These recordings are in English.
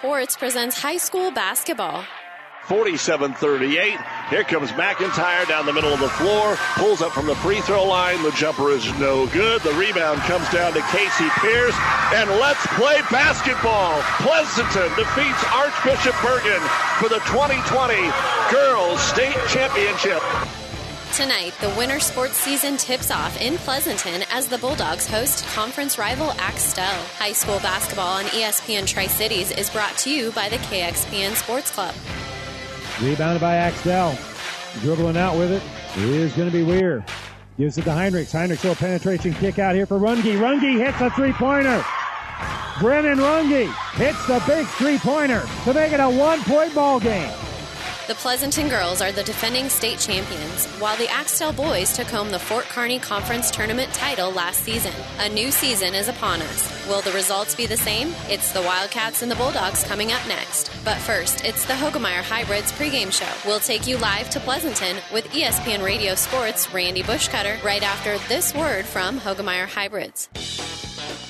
Horitz presents high school basketball. 47 38. Here comes McIntyre down the middle of the floor, pulls up from the free throw line. The jumper is no good. The rebound comes down to Casey Pierce, and let's play basketball. Pleasanton defeats Archbishop Bergan for the 2020 Girls State Championship. Tonight, the winter sports season tips off in Pleasanton as the Bulldogs host conference rival Axtell. High school basketball on ESPN Tri Cities is brought to you by the KXPN Sports Club. Rebounded by Axtell. Dribbling out with it is going to be Weir. Gives it to Heinrichs. Heinrichs little penetration kick out here for Runge. Runge hits a three-pointer. Brennan Runge hits the big three-pointer to make it a one-point ball game. The Pleasanton girls are the defending state champions, while the Axtell boys took home the Fort Kearney Conference Tournament title last season. A new season is upon us. Will the results be the same? It's the Wildcats and the Bulldogs coming up next. But first, it's the Hoegemeyer Hybrids pregame show. We'll take you live to Pleasanton with ESPN Radio Sports' Randy Bushcutter right after this word from Hoegemeyer Hybrids.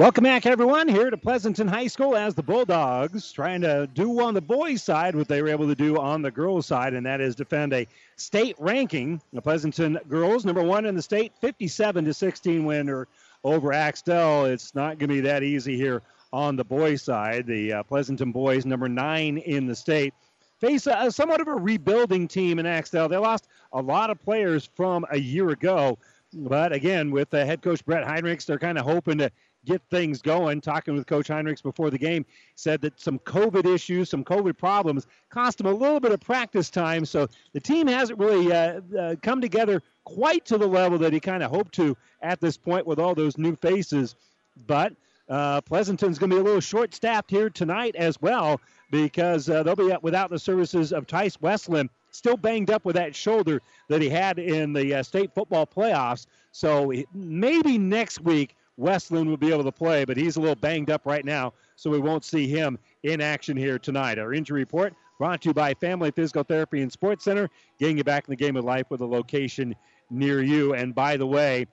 Welcome back, everyone, here to Pleasanton High School as the Bulldogs trying to do on the boys' side what they were able to do on the girls' side, and that is defend a state ranking. The Pleasanton girls, number one in the state, 57 to 16 winner over Axtell. It's not going to be that easy here on the boys' side. The uh, Pleasanton boys, number nine in the state, face a, somewhat of a rebuilding team in Axtell. They lost a lot of players from a year ago. But again, with uh, head coach Brett Heinrichs, they're kind of hoping to get things going. Talking with Coach Heinrichs before the game, said that some COVID issues, some COVID problems, cost him a little bit of practice time. So the team hasn't really uh, uh, come together quite to the level that he kind of hoped to at this point with all those new faces. But uh, Pleasanton's going to be a little short staffed here tonight as well because uh, they'll be without the services of Tice Westland. Still banged up with that shoulder that he had in the uh, state football playoffs. So maybe next week Westland will be able to play, but he's a little banged up right now, so we won't see him in action here tonight. Our injury report brought to you by Family Physical Therapy and Sports Center, getting you back in the game of life with a location near you. And by the way,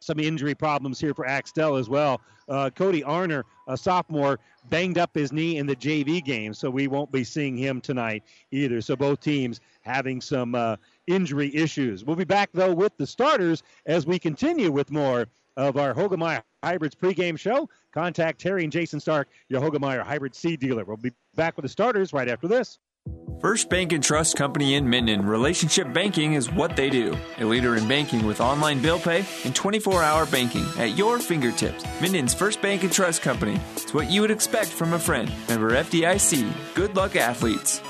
some injury problems here for Axtell as well. Uh, Cody Arner, a sophomore, banged up his knee in the JV game, so we won't be seeing him tonight either. So both teams having some uh, injury issues. We'll be back, though, with the starters as we continue with more of our Hoegemeyer Hybrids pregame show. Contact Terry and Jason Stark, your Hoegemeyer Hybrid seed dealer. We'll be back with the starters right after this. First Bank and Trust Company in Minden. Relationship banking is what they do. A leader in banking with online bill pay and 24 hour banking at your fingertips. Minden's First Bank and Trust Company. It's what you would expect from a friend. Member FDIC. Good luck, athletes.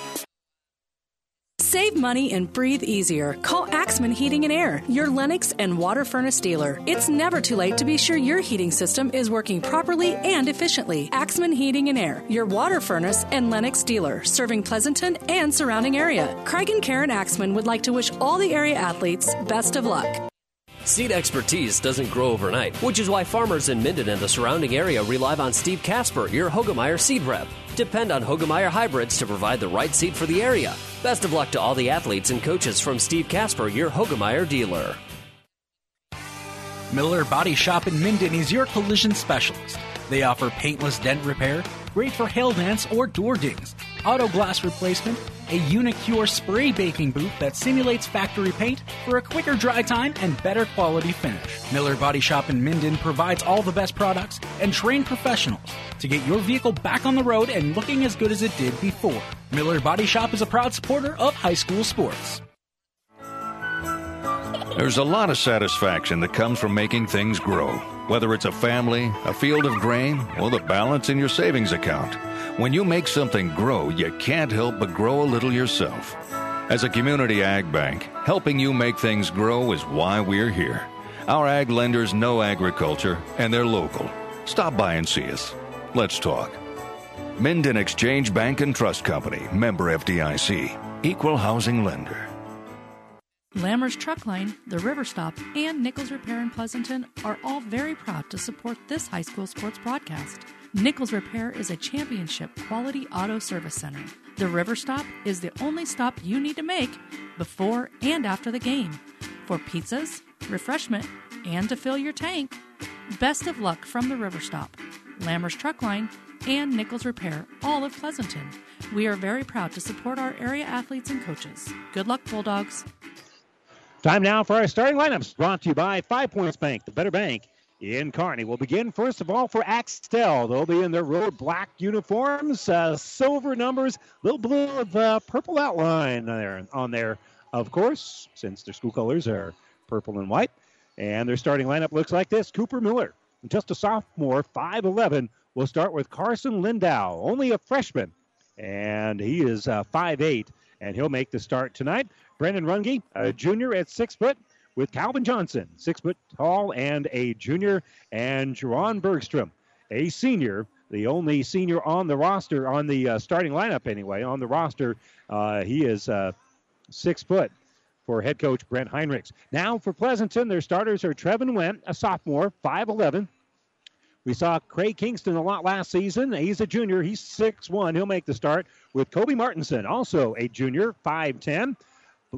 Save money and breathe easier. Call Axman Heating and Air, your Lennox and water furnace dealer. It's never too late to be sure your heating system is working properly and efficiently. Axman Heating and Air, your water furnace and Lennox dealer, serving Pleasanton and surrounding area. Craig and Karen Axman would like to wish all the area athletes best of luck. Seed expertise doesn't grow overnight, which is why farmers in Minden and the surrounding area rely on Steve Casper, your Hoegemeyer seed rep. Depend on Hoegemeyer hybrids to provide the right seed for the area. Best of luck to all the athletes and coaches from Steve Casper, your Hoegemeyer dealer. Miller Body Shop in Minden is your collision specialist. They offer paintless dent repair, great for hail dents or door dings, auto glass replacement, a Unicure spray baking booth that simulates factory paint for a quicker dry time and better quality finish. Miller Body Shop in Minden provides all the best products and trained professionals to get your vehicle back on the road and looking as good as it did before. Miller Body Shop is a proud supporter of high school sports. There's a lot of satisfaction that comes from making things grow, whether it's a family, a field of grain, or the balance in your savings account. When you make something grow, you can't help but grow a little yourself. As a community ag bank, helping you make things grow is why we're here. Our ag lenders know agriculture and they're local. Stop by and see us. Let's talk. Minden Exchange Bank and Trust Company, member FDIC, equal housing lender. Lammer's Truck Line, the River Stop, and Nichols Repair in Pleasanton are all very proud to support this high school sports broadcast. Nichols Repair is a championship quality auto service center. The River Stop is the only stop you need to make before and after the game for pizzas, refreshment, and to fill your tank. Best of luck from the River Stop, Lammer's Truck Line, and Nichols Repair, all of Pleasanton. We are very proud to support our area athletes and coaches. Good luck, Bulldogs. Time now for our starting lineups brought to you by Five Points Bank, the better bank in Kearney. We'll begin first of all for Axtell. They'll be in their road black uniforms, uh, silver numbers, little blue with uh, purple outline there on there, of course, since their school colors are purple and white. And their starting lineup looks like this Cooper Miller, just a sophomore, 5'11. We'll start with Carson Lindau, only a freshman, and he is uh, 5'8, and he'll make the start tonight. Brendan Runge, a junior at six foot, with Calvin Johnson, six foot tall and a junior, and Jerron Bergstrom, a senior, the only senior on the roster, on the uh, starting lineup anyway, on the roster. Uh, he is uh, six foot for head coach Brent Heinrichs. Now for Pleasanton, their starters are Trevin Went, a sophomore, 5'11. We saw Craig Kingston a lot last season. He's a junior. He's 6'1. He'll make the start with Kobe Martinson, also a junior, 5'10.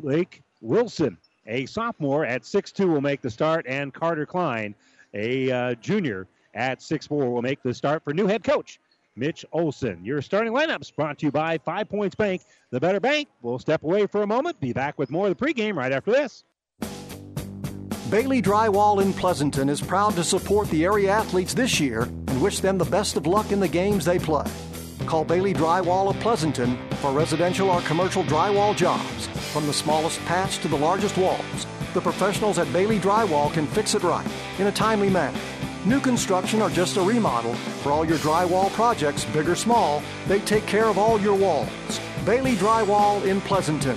Blake Wilson, a sophomore at 6'2, will make the start, and Carter Klein, a uh, junior at 6'4, will make the start for new head coach Mitch Olson. Your starting lineups brought to you by Five Points Bank, the better bank. We'll step away for a moment, be back with more of the pregame right after this. Bailey Drywall in Pleasanton is proud to support the area athletes this year and wish them the best of luck in the games they play. Call Bailey Drywall of Pleasanton for residential or commercial drywall jobs, from the smallest patch to the largest walls. The professionals at Bailey Drywall can fix it right in a timely manner. New construction or just a remodel, for all your drywall projects, big or small, they take care of all your walls. Bailey Drywall in Pleasanton.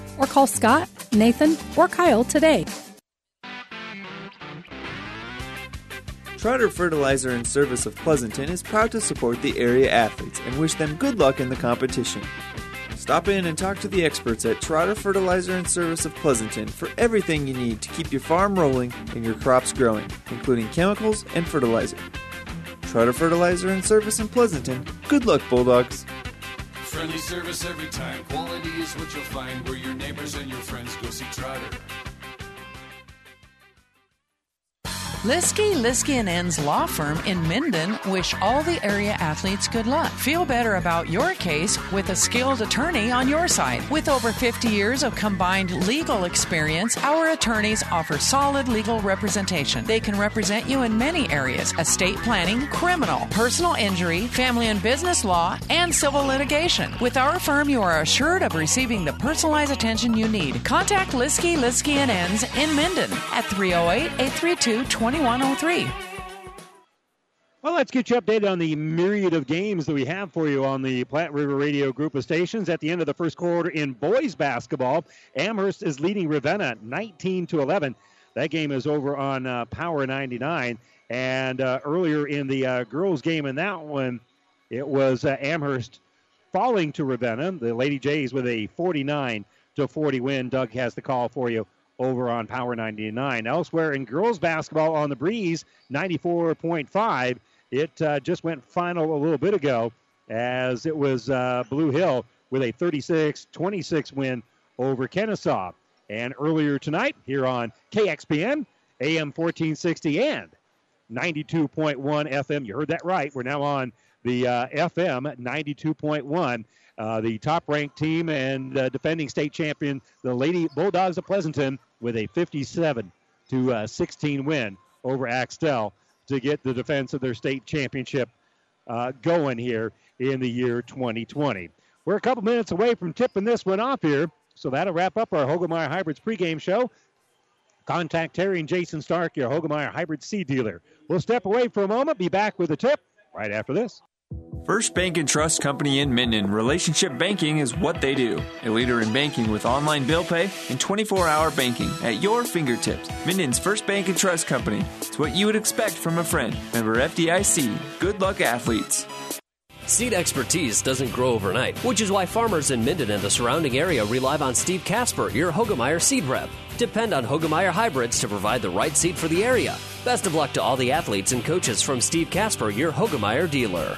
or call Scott, Nathan, or Kyle today. Trotter Fertilizer and Service of Pleasanton is proud to support the area athletes and wish them good luck in the competition. Stop in and talk to the experts at Trotter Fertilizer and Service of Pleasanton for everything you need to keep your farm rolling and your crops growing, including chemicals and fertilizer. Trotter Fertilizer and Service in Pleasanton. Good luck, Bulldogs! Friendly service every time. Quality is what you'll find where your neighbors and your friends go see Trotter. Liskey, Liskey and Ends Law Firm in Minden wish all the area athletes good luck. Feel better about your case with a skilled attorney on your side. With over 50 years of combined legal experience, our attorneys offer solid legal representation. They can represent you in many areas estate planning, criminal, personal injury, family and business law, and civil litigation. With our firm, you are assured of receiving the personalized attention you need. Contact Liskey, Liskey and Ends in Minden at 308 832 2103. Well, let's get you updated on the myriad of games that we have for you on the Platte River Radio group of stations. At the end of the first quarter in boys basketball, Amherst is leading Ravenna 19 to 11. That game is over on uh, Power 99. And uh, earlier in the uh, girls' game in that one, it was uh, Amherst falling to Ravenna. The Lady Jays with a 49 to 40 win. Doug has the call for you over on Power 99. Elsewhere in girls basketball on the breeze, 94.5. It uh, just went final a little bit ago as it was uh, Blue Hill with a 36 26 win over Kenesaw. And earlier tonight, here on KXPN, AM 1460 and 92.1 FM. You heard that right. We're now on the uh, FM 92.1. Uh, the top ranked team and uh, defending state champion, the Lady Bulldogs of Pleasanton, with a 57 to uh, 16 win over Axtell to get the defense of their state championship uh, going here in the year 2020. We're a couple minutes away from tipping this one off here, so that'll wrap up our Hoegemeyer Hybrids pregame show. Contact Terry and Jason Stark, your Hoegemeyer Hybrid seed dealer. We'll step away for a moment, be back with a tip right after this. First Bank and Trust Company in Minden. Relationship banking is what they do. A leader in banking with online bill pay and 24 hour banking at your fingertips. Minden's First Bank and Trust Company. It's what you would expect from a friend. Member FDIC. Good luck, athletes. Seed expertise doesn't grow overnight, which is why farmers in Minden and the surrounding area rely on Steve Casper, your Hoegemeyer seed rep. Depend on Hoegemeyer hybrids to provide the right seed for the area. Best of luck to all the athletes and coaches from Steve Casper, your Hoegemeyer dealer.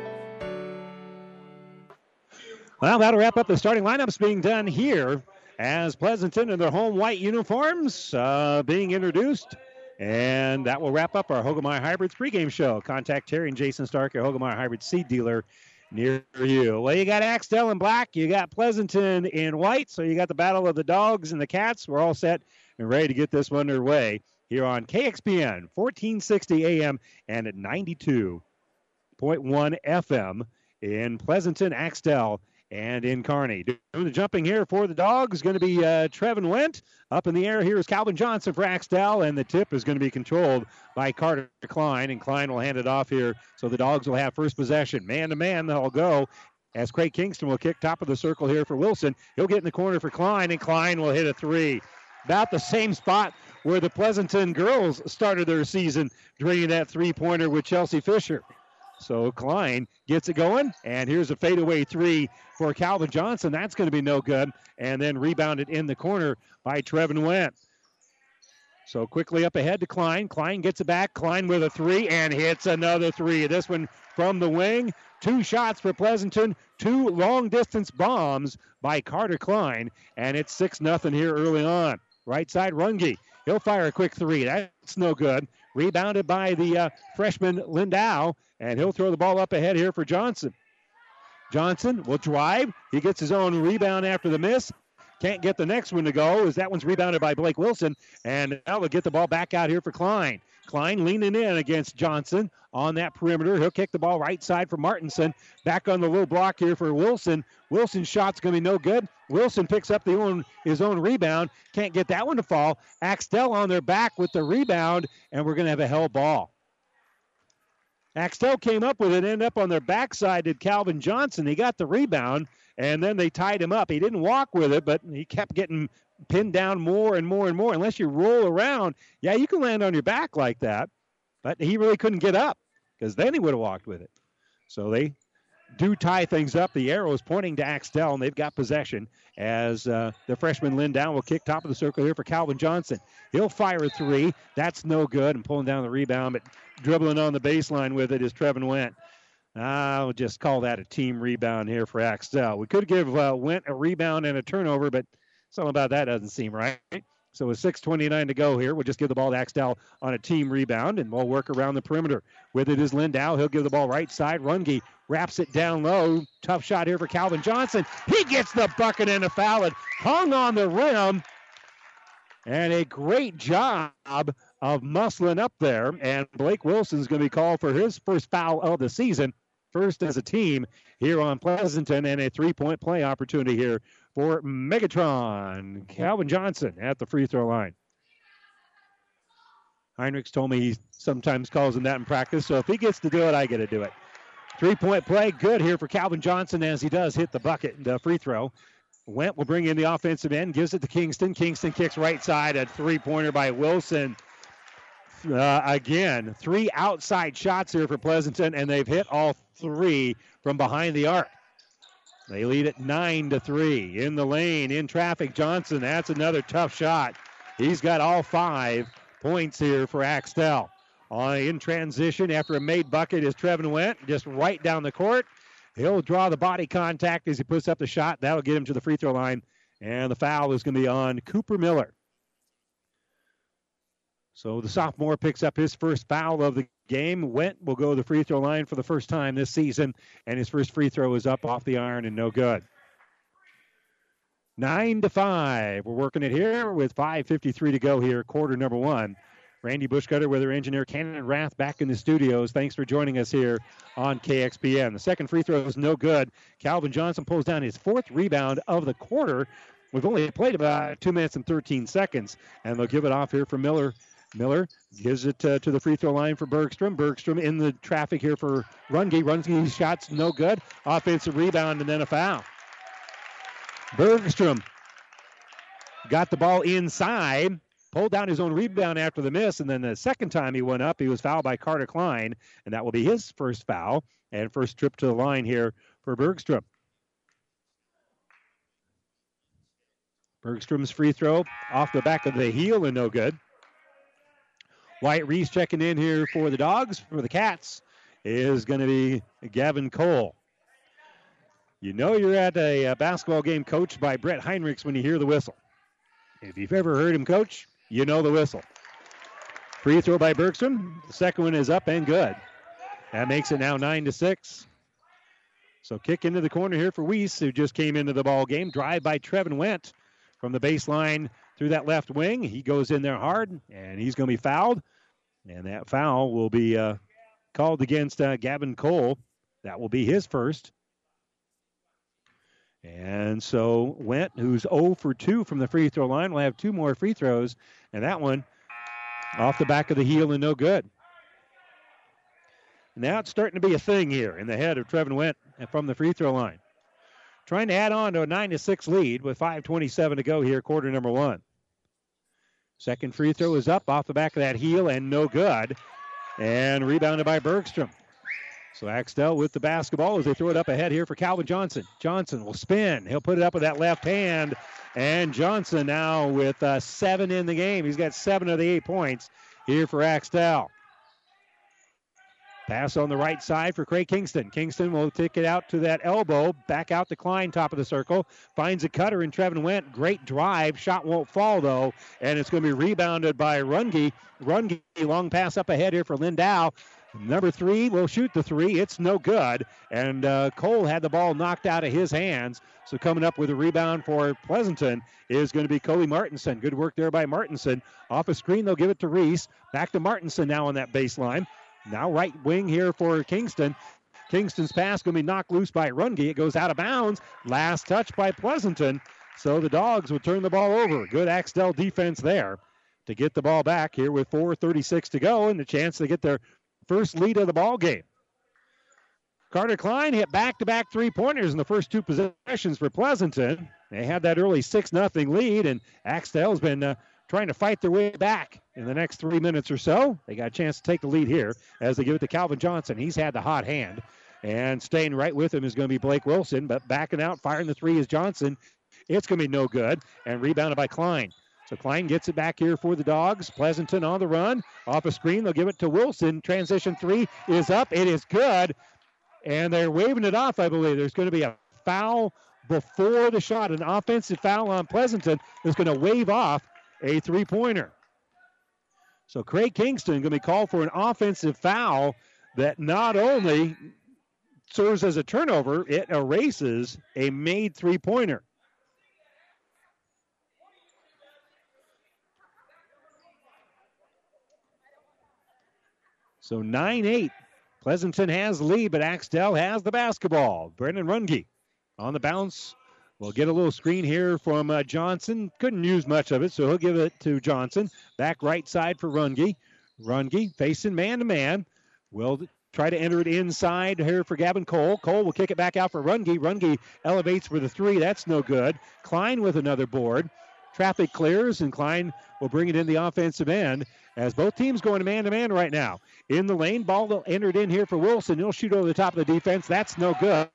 Well, that'll wrap up the starting lineups being done here as Pleasanton in their home white uniforms uh, being introduced. And that will wrap up our Hoegemeyer Hybrids pregame show. Contact Terry and Jason Stark, your Hoegemeyer Hybrid seed dealer near you. Well, you got Axtell in black, you got Pleasanton in white, so you got the battle of the dogs and the cats. We're all set and ready to get this one underway here on KXPN 1460 AM and at 92.1 FM in Pleasanton, Axtell, and in Kearney. Doing the jumping here for the dogs going to be uh, Trevin Went. Up in the air here is Calvin Johnson for Axtell, and the tip is going to be controlled by Carter Klein, and Klein will hand it off here. So the dogs will have first possession. Man to man, they'll go. As Craig Kingston will kick top of the circle here for Wilson. He'll get in the corner for Klein, and Klein will hit a three. About the same spot where the Pleasanton girls started their season, draining that three pointer with Chelsea Fisher. So Klein gets it going, and here's a fadeaway three for Calvin Johnson. That's going to be no good. And then rebounded in the corner by Trevin Went. So quickly up ahead to Klein. Klein gets it back. Klein with a three and hits another three. This one from the wing. Two shots for Pleasanton. Two long distance bombs by Carter Klein. And it's 6 0 here early on. Right side, Runge. He'll fire a quick three. That's no good. Rebounded by the uh, freshman Lindau. And he'll throw the ball up ahead here for Johnson. Johnson will drive. He gets his own rebound after the miss. Can't get the next one to go as that one's rebounded by Blake Wilson. And now they'll get the ball back out here for Klein. Klein leaning in against Johnson on that perimeter. He'll kick the ball right side for Martinson. Back on the low block here for Wilson. Wilson's shot's going to be no good. Wilson picks up the own, his own rebound. Can't get that one to fall. Axtell on their back with the rebound, and we're going to have a held ball. Axtell came up with it, ended up on their backside did Calvin Johnson. He got the rebound, and then they tied him up. He didn't walk with it, but he kept getting pinned down more and more and more. Unless you roll around, yeah, you can land on your back like that, but he really couldn't get up because then he would have walked with it. So they do tie things up. The arrow is pointing to Axtell, and they've got possession as uh, the freshman Lindau will kick top of the circle here for Calvin Johnson. He'll fire a three. That's no good, and pulling down the rebound, but dribbling on the baseline with it is Trevin Went. I'll just call that a team rebound here for Axtell. We could give uh, Went a rebound and a turnover, but something about that doesn't seem right. So with 6.29 to go here, we'll just give the ball to Axtell on a team rebound, and we'll work around the perimeter. With it is Lindau. He'll give the ball right side. Runge wraps it down low. Tough shot here for Calvin Johnson. He gets the bucket and a foul. It hung on the rim. And a great job of muscling up there. And Blake Wilson's going to be called for his first foul of the season. First as a team here on Pleasanton, and a three point play opportunity here for Megatron. Calvin Johnson at the free throw line. Heinrichs told me he sometimes calls him that in practice, so if he gets to do it, I get to do it. Three point play, good here for Calvin Johnson as he does hit the bucket, the free throw. Went will bring in the offensive end, gives it to Kingston. Kingston kicks right side, a three pointer by Wilson. uh, again, three outside shots here for Pleasanton, and they've hit all three from behind the arc. They lead at nine to three. In the lane, in traffic, Johnson. That's another tough shot. He's got all five points here for Axtell. On in transition after a made bucket is Trevin Went, just right down the court. He'll draw the body contact as he puts up the shot. That'll get him to the free throw line. And the foul is going to be on Cooper Miller. So the sophomore picks up his first foul of the game. Went will go to the free throw line for the first time this season, and his first free throw is up off the iron and no good. Nine to five. We're working it here with 5:53 to go here, quarter number one. Randy Bushcutter with our engineer Cannon Rath back in the studios. Thanks for joining us here on KXPN. The second free throw is no good. Calvin Johnson pulls down his fourth rebound of the quarter. We've only played about two minutes and 13 seconds, and they'll give it off here for Miller Miller gives it uh, to the free throw line for Bergstrom. Bergstrom in the traffic here for Runge. Runge's shots no good. Offensive rebound and then a foul. Bergstrom got the ball inside, pulled down his own rebound after the miss, and then the second time he went up, he was fouled by Carter Klein, and that will be his first foul and first trip to the line here for Bergstrom. Bergstrom's free throw off the back of the heel and no good. Wyatt Reese checking in here for the Dogs. For the Cats is going to be Gavin Cole. You know you're at a, a, basketball game coached by Brett Heinrichs when you hear the whistle. If you've ever heard him coach, you know the whistle. Free throw by Bergstrom. The second one is up and good. That makes it now nine to six. So kick into the corner here for Weiss, who just came into the ball game. Drive by Trevin Went from the baseline through that left wing. He goes in there hard, and he's going to be fouled. And that foul will be uh, called against uh, Gavin Cole. That will be his first. And so Went, who's 0 for 2 from the free throw line, will have two more free throws. And that one off the back of the heel and no good. Now it's starting to be a thing here in the head of Trevin Went from the free throw line. Trying to add on to a 9 to 6 lead with 5.27 to go here, quarter number one. Second free throw is up off the back of that heel and no good. And rebounded by Bergstrom. So Axtell with the basketball as they throw it up ahead here for Calvin Johnson. Johnson will spin. He'll put it up with that left hand. And Johnson now with uh, seven in the game. He's got seven of the eight points here for Axtell. Pass on the right side for Craig Kingston. Kingston will take it out to that elbow, back out to Klein, top of the circle. Finds a cutter, and Trevin Went. Great drive. Shot won't fall, though, and it's going to be rebounded by Runge. Runge, long pass up ahead here for Lindau. Number three will shoot the three. It's no good. And uh, Cole had the ball knocked out of his hands. So coming up with a rebound for Pleasanton is going to be Cody Martinson. Good work there by Martinson. Off a screen, they'll give it to Reese. Back to Martinson now on that baseline. Now right wing here for Kingston. Kingston's pass going to be knocked loose by Runge. It goes out of bounds. Last touch by Pleasanton. So the Dogs would turn the ball over. Good Axtell defense there to get the ball back here with 4.36 to go and the chance to get their first lead of the ball game. Carter Klein hit back-to-back three-pointers in the first two possessions for Pleasanton. They had that early 6 0 lead, and Axtell's been uh, trying to fight their way back in the next three minutes or so. They got a chance to take the lead here as they give it to Calvin Johnson. He's had the hot hand. And staying right with him is going to be Blake Wilson, but backing out, firing the three is Johnson. It's going to be no good. And rebounded by Klein. So Klein gets it back here for the Dogs. Pleasanton on the run. Off a screen, they'll give it to Wilson. Transition three is up. It is good. And they're waving it off, I believe. There's going to be a foul before the shot. An offensive foul on Pleasanton is going to wave off a three pointer. So Craig Kingston going to be called for an offensive foul that not only serves as a turnover, it erases a made three pointer. So 9 8. Pleasanton has lead, but Axtell has the basketball. Brendan Runge on the bounce We'll get a little screen here from uh, Johnson. Couldn't use much of it, so he'll give it to Johnson. Back right side for Runge. Runge facing man to man. Will try to enter it inside here for Gavin Cole. Cole will kick it back out for Runge. Runge elevates for the three. That's no good. Klein with another board. Traffic clears, and Klein will bring it in the offensive end as both teams going to man to man right now. In the lane, ball entered in here for Wilson. He'll shoot over the top of the defense. That's no good.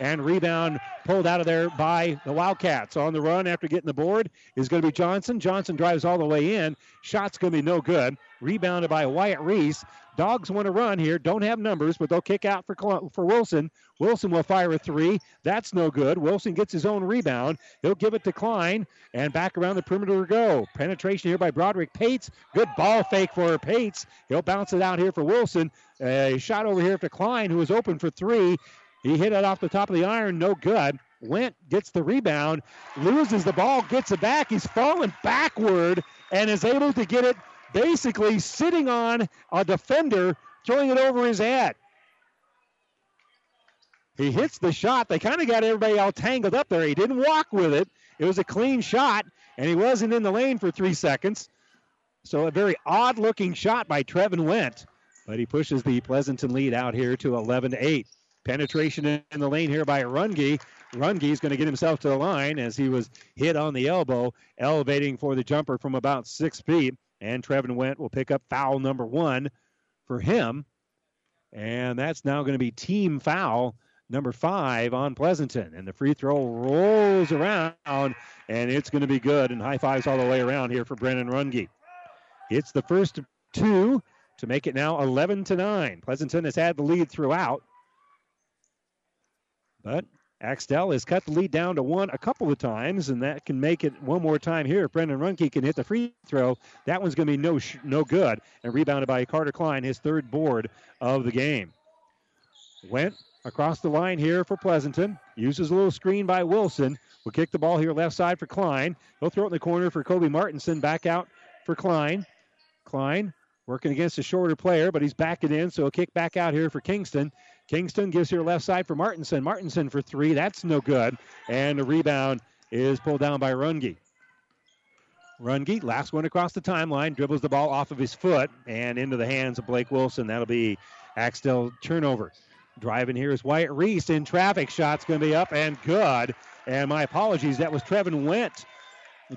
And rebound pulled out of there by the Wildcats. On the run after getting the board is going to be Johnson. Johnson drives all the way in. Shot's going to be no good. Rebounded by Wyatt Reese. Dogs want to run here. Don't have numbers, but they'll kick out for for Wilson. Wilson will fire a three. That's no good. Wilson gets his own rebound. He'll give it to Klein and back around the perimeter to go. Penetration here by Broderick Pates. Good ball fake for Pates. He'll bounce it out here for Wilson. A shot over here for Klein, who was open for three. He hit it off the top of the iron. No good. Went gets the rebound, loses the ball, gets it back. He's falling backward and is able to get it basically sitting on a defender, throwing it over his head. He hits the shot. They kind of got everybody all tangled up there. He didn't walk with it. It was a clean shot, and he wasn't in the lane for three seconds. So a very odd looking shot by Trevin Went, but he pushes the Pleasanton lead out here to 11 8. Penetration in the lane here by Runge. Runge is going to get himself to the line as he was hit on the elbow, elevating for the jumper from about six feet. And Trevin Went will pick up foul number one for him. And that's now going to be team foul number five on Pleasanton. And the free throw rolls around, and it's going to be good. And high fives all the way around here for Brennan Runge. It's the first two to make it now 11 to 9. Pleasanton has had the lead throughout. But Axtell has cut the lead down to one a couple of times, and that can make it one more time here. If Brendan Runge can hit the free throw, that one's going to be no sh- no good. And rebounded by Carter Klein, his third board of the game. Went across the line here for Pleasanton. Uses a little screen by Wilson. Will kick the ball here left side for Klein. He'll throw it in the corner for Kobe Martinson. Back out for Klein. Klein working against a shorter player, but he's backing in, so he'll kick back out here for Kingston. Kingston gives here left side for Martinson. Martinson for three. That's no good. And the rebound is pulled down by Runge. Runge, last one across the timeline, dribbles the ball off of his foot and into the hands of Blake Wilson. That'll be Axtell turnover. Driving here is Wyatt Reese in traffic. Shot's going to be up and good. And my apologies, that was Trevin Went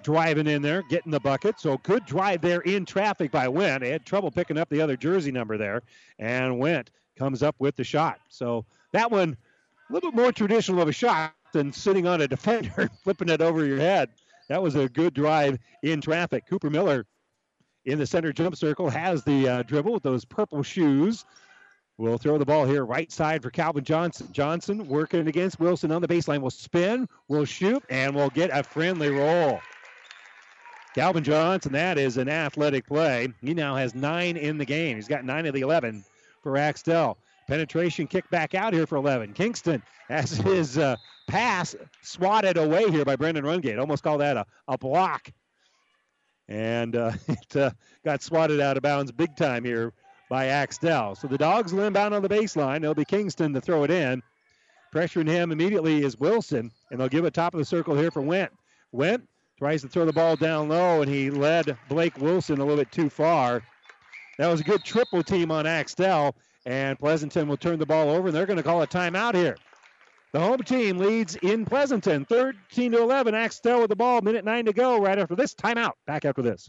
driving in there, getting the bucket. So good drive there in traffic by Went. They had trouble picking up the other jersey number there. And Went comes up with the shot. So that one, a little bit more traditional of a shot than sitting on a defender, flipping it over your head. That was a good drive in traffic. Cooper Miller in the center jump circle has the uh, dribble with those purple shoes. We'll throw the ball here right side for Calvin Johnson. Johnson working against Wilson on the baseline. We'll spin, we'll shoot, and we'll get a friendly roll. Calvin Johnson, that is an athletic play. He now has nine in the game. He's got nine of the 11 for Axtell. Penetration kick back out here for 11. Kingston has his uh, pass swatted away here by Brandon Rungate. Almost call that a, a block. And uh, it uh, got swatted out of bounds big time here by Axtell. So the Dogs will inbound on the baseline. It'll be Kingston to throw it in. Pressuring him immediately is Wilson, and they'll give it top of the circle here for Went. Went tries to throw the ball down low, and he led Blake Wilson a little bit too far. That was a good triple team on Axtell, and Pleasanton will turn the ball over, and they're going to call a timeout here. The home team leads in Pleasanton, 13 to 11. Axtell with the ball, minute nine to go. Right after this timeout. Back after this.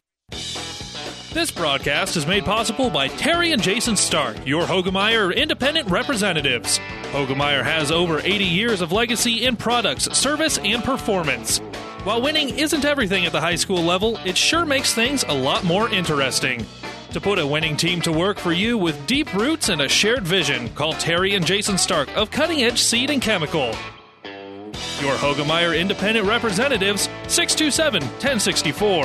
This broadcast is made possible by Terry and Jason Stark, your Hoegemeyer independent representatives. Hoegemeyer has over 80 years of legacy in products, service, and performance. While winning isn't everything at the high school level, it sure makes things a lot more interesting. To put a winning team to work for you with deep roots and a shared vision, call Terry and Jason Stark of Cutting Edge Seed and Chemical. Your Hoegemeyer Independent Representatives, 627 1064.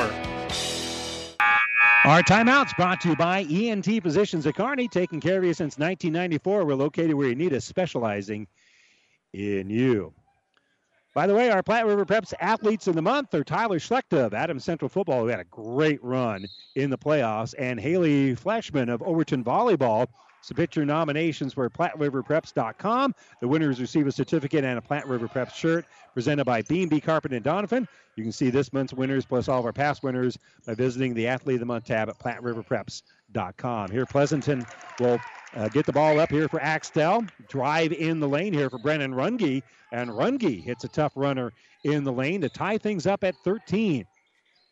Our timeouts brought to you by ENT Physicians at Kearney, taking care of you since 1994. We're located where you need us, specializing in you. By the way, our Platte River Preps athletes of the month are Tyler Schlecht of Adams Central Football, who had a great run in the playoffs, and Haley Fleshman of Overton Volleyball. Submit your nominations for PlatteRiverPreps.com. The winners receive a certificate and a Platte River Preps shirt presented by B&B Carpet and Donovan. You can see this month's winners plus all of our past winners by visiting the Athlete of the Month tab at PlatteRiverPreps.com. Here, Pleasanton will uh, get the ball up here for Axtell. Drive in the lane here for Brennan Runge. And Runge hits a tough runner in the lane to tie things up at 13.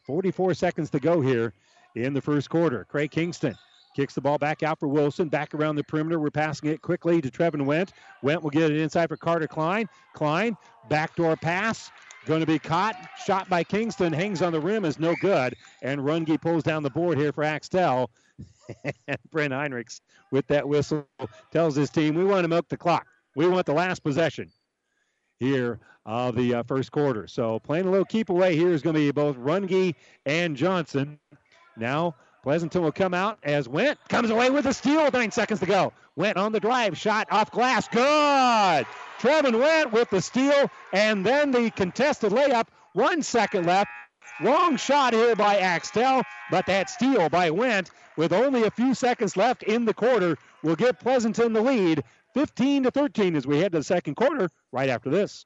44 seconds to go here in the first quarter. Craig Kingston kicks the ball back out for Wilson. Back around the perimeter. We're passing it quickly to Trevin Went. Went will get it inside for Carter Klein. Klein, backdoor pass. Going to be caught. Shot by Kingston. Hangs on the rim. Is no good. And Runge pulls down the board here for Axtell. and Brent Heinrichs with that whistle tells his team, we want to milk the clock. We want the last possession here of the uh, first quarter. So playing a little keep away here is going to be both Runge and Johnson. Now Pleasanton will come out as Went comes away with a steal. Nine seconds to go. Went on the drive, shot off glass. Good. Trevin Went with the steal and then the contested layup. One second left. Wrong shot here by Axtell, but that steal by Went with only a few seconds left in the quarter will give Pleasanton the lead 15 to 13 as we head to the second quarter right after this.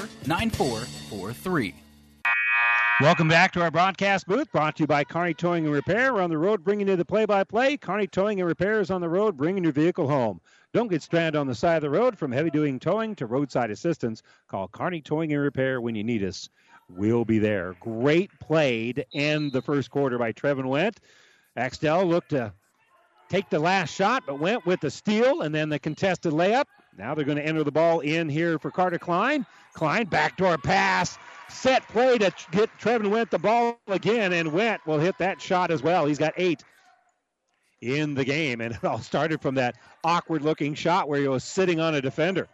9443. Welcome back to our broadcast booth, brought to you by Kearney Towing and Repair. We're on the road bringing you the play-by-play. Kearney Towing and Repair is on the road bringing your vehicle home. Don't get stranded on the side of the road. From heavy-duty towing to roadside assistance, call Kearney Towing and Repair when you need us. We'll be there. Great play to end the first quarter by Trevin Went. Axtell looked to take the last shot, but Went with the steal and then the contested layup. Now they're going to enter the ball in here for Carter Klein. Klein backdoor pass. Set play to get Trevin Went the ball again, and Went will hit that shot as well. He's got eight in the game, and it all started from that awkward looking shot where he was sitting on a defender.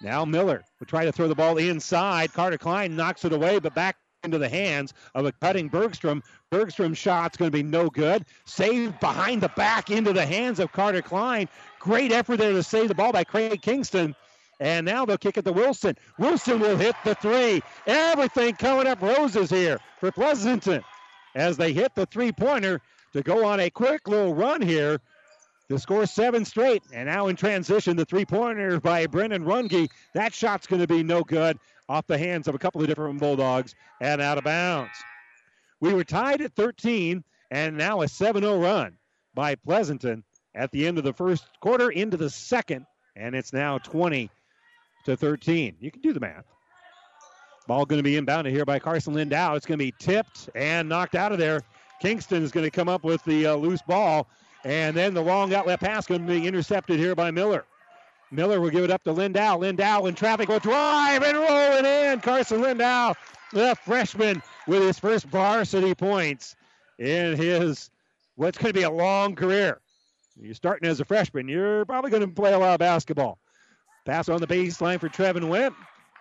Now Miller will try to throw the ball inside. Carter Klein knocks it away, but back into the hands of a cutting Bergstrom. Bergstrom's shot's going to be no good. Saved behind the back into the hands of Carter Klein. Great effort there to save the ball by Craig Kingston. And now they'll kick it to Wilson. Wilson will hit the three. Everything coming up roses here for Pleasanton as they hit the three pointer to go on a quick little run here to score seven straight. And now in transition, the three pointer by Brennan Runge. That shot's going to be no good off the hands of a couple of different Bulldogs and out of bounds. We were tied at 13, and now a 7 0 run by Pleasanton at the end of the first quarter into the second, and it's now 20 to 13. You can do the math. Ball going to be inbounded here by Carson Lindau. It's going to be tipped and knocked out of there. Kingston is going to come up with the uh, loose ball, and then the long outlet pass going to be intercepted here by Miller. Miller will give it up to Lindau. Lindau in traffic will drive and roll it in. Carson Lindau, the freshman, with his first varsity points in his what's going to be a long career. You're starting as a freshman. You're probably going to play a lot of basketball. Pass on the baseline for Trevin Went.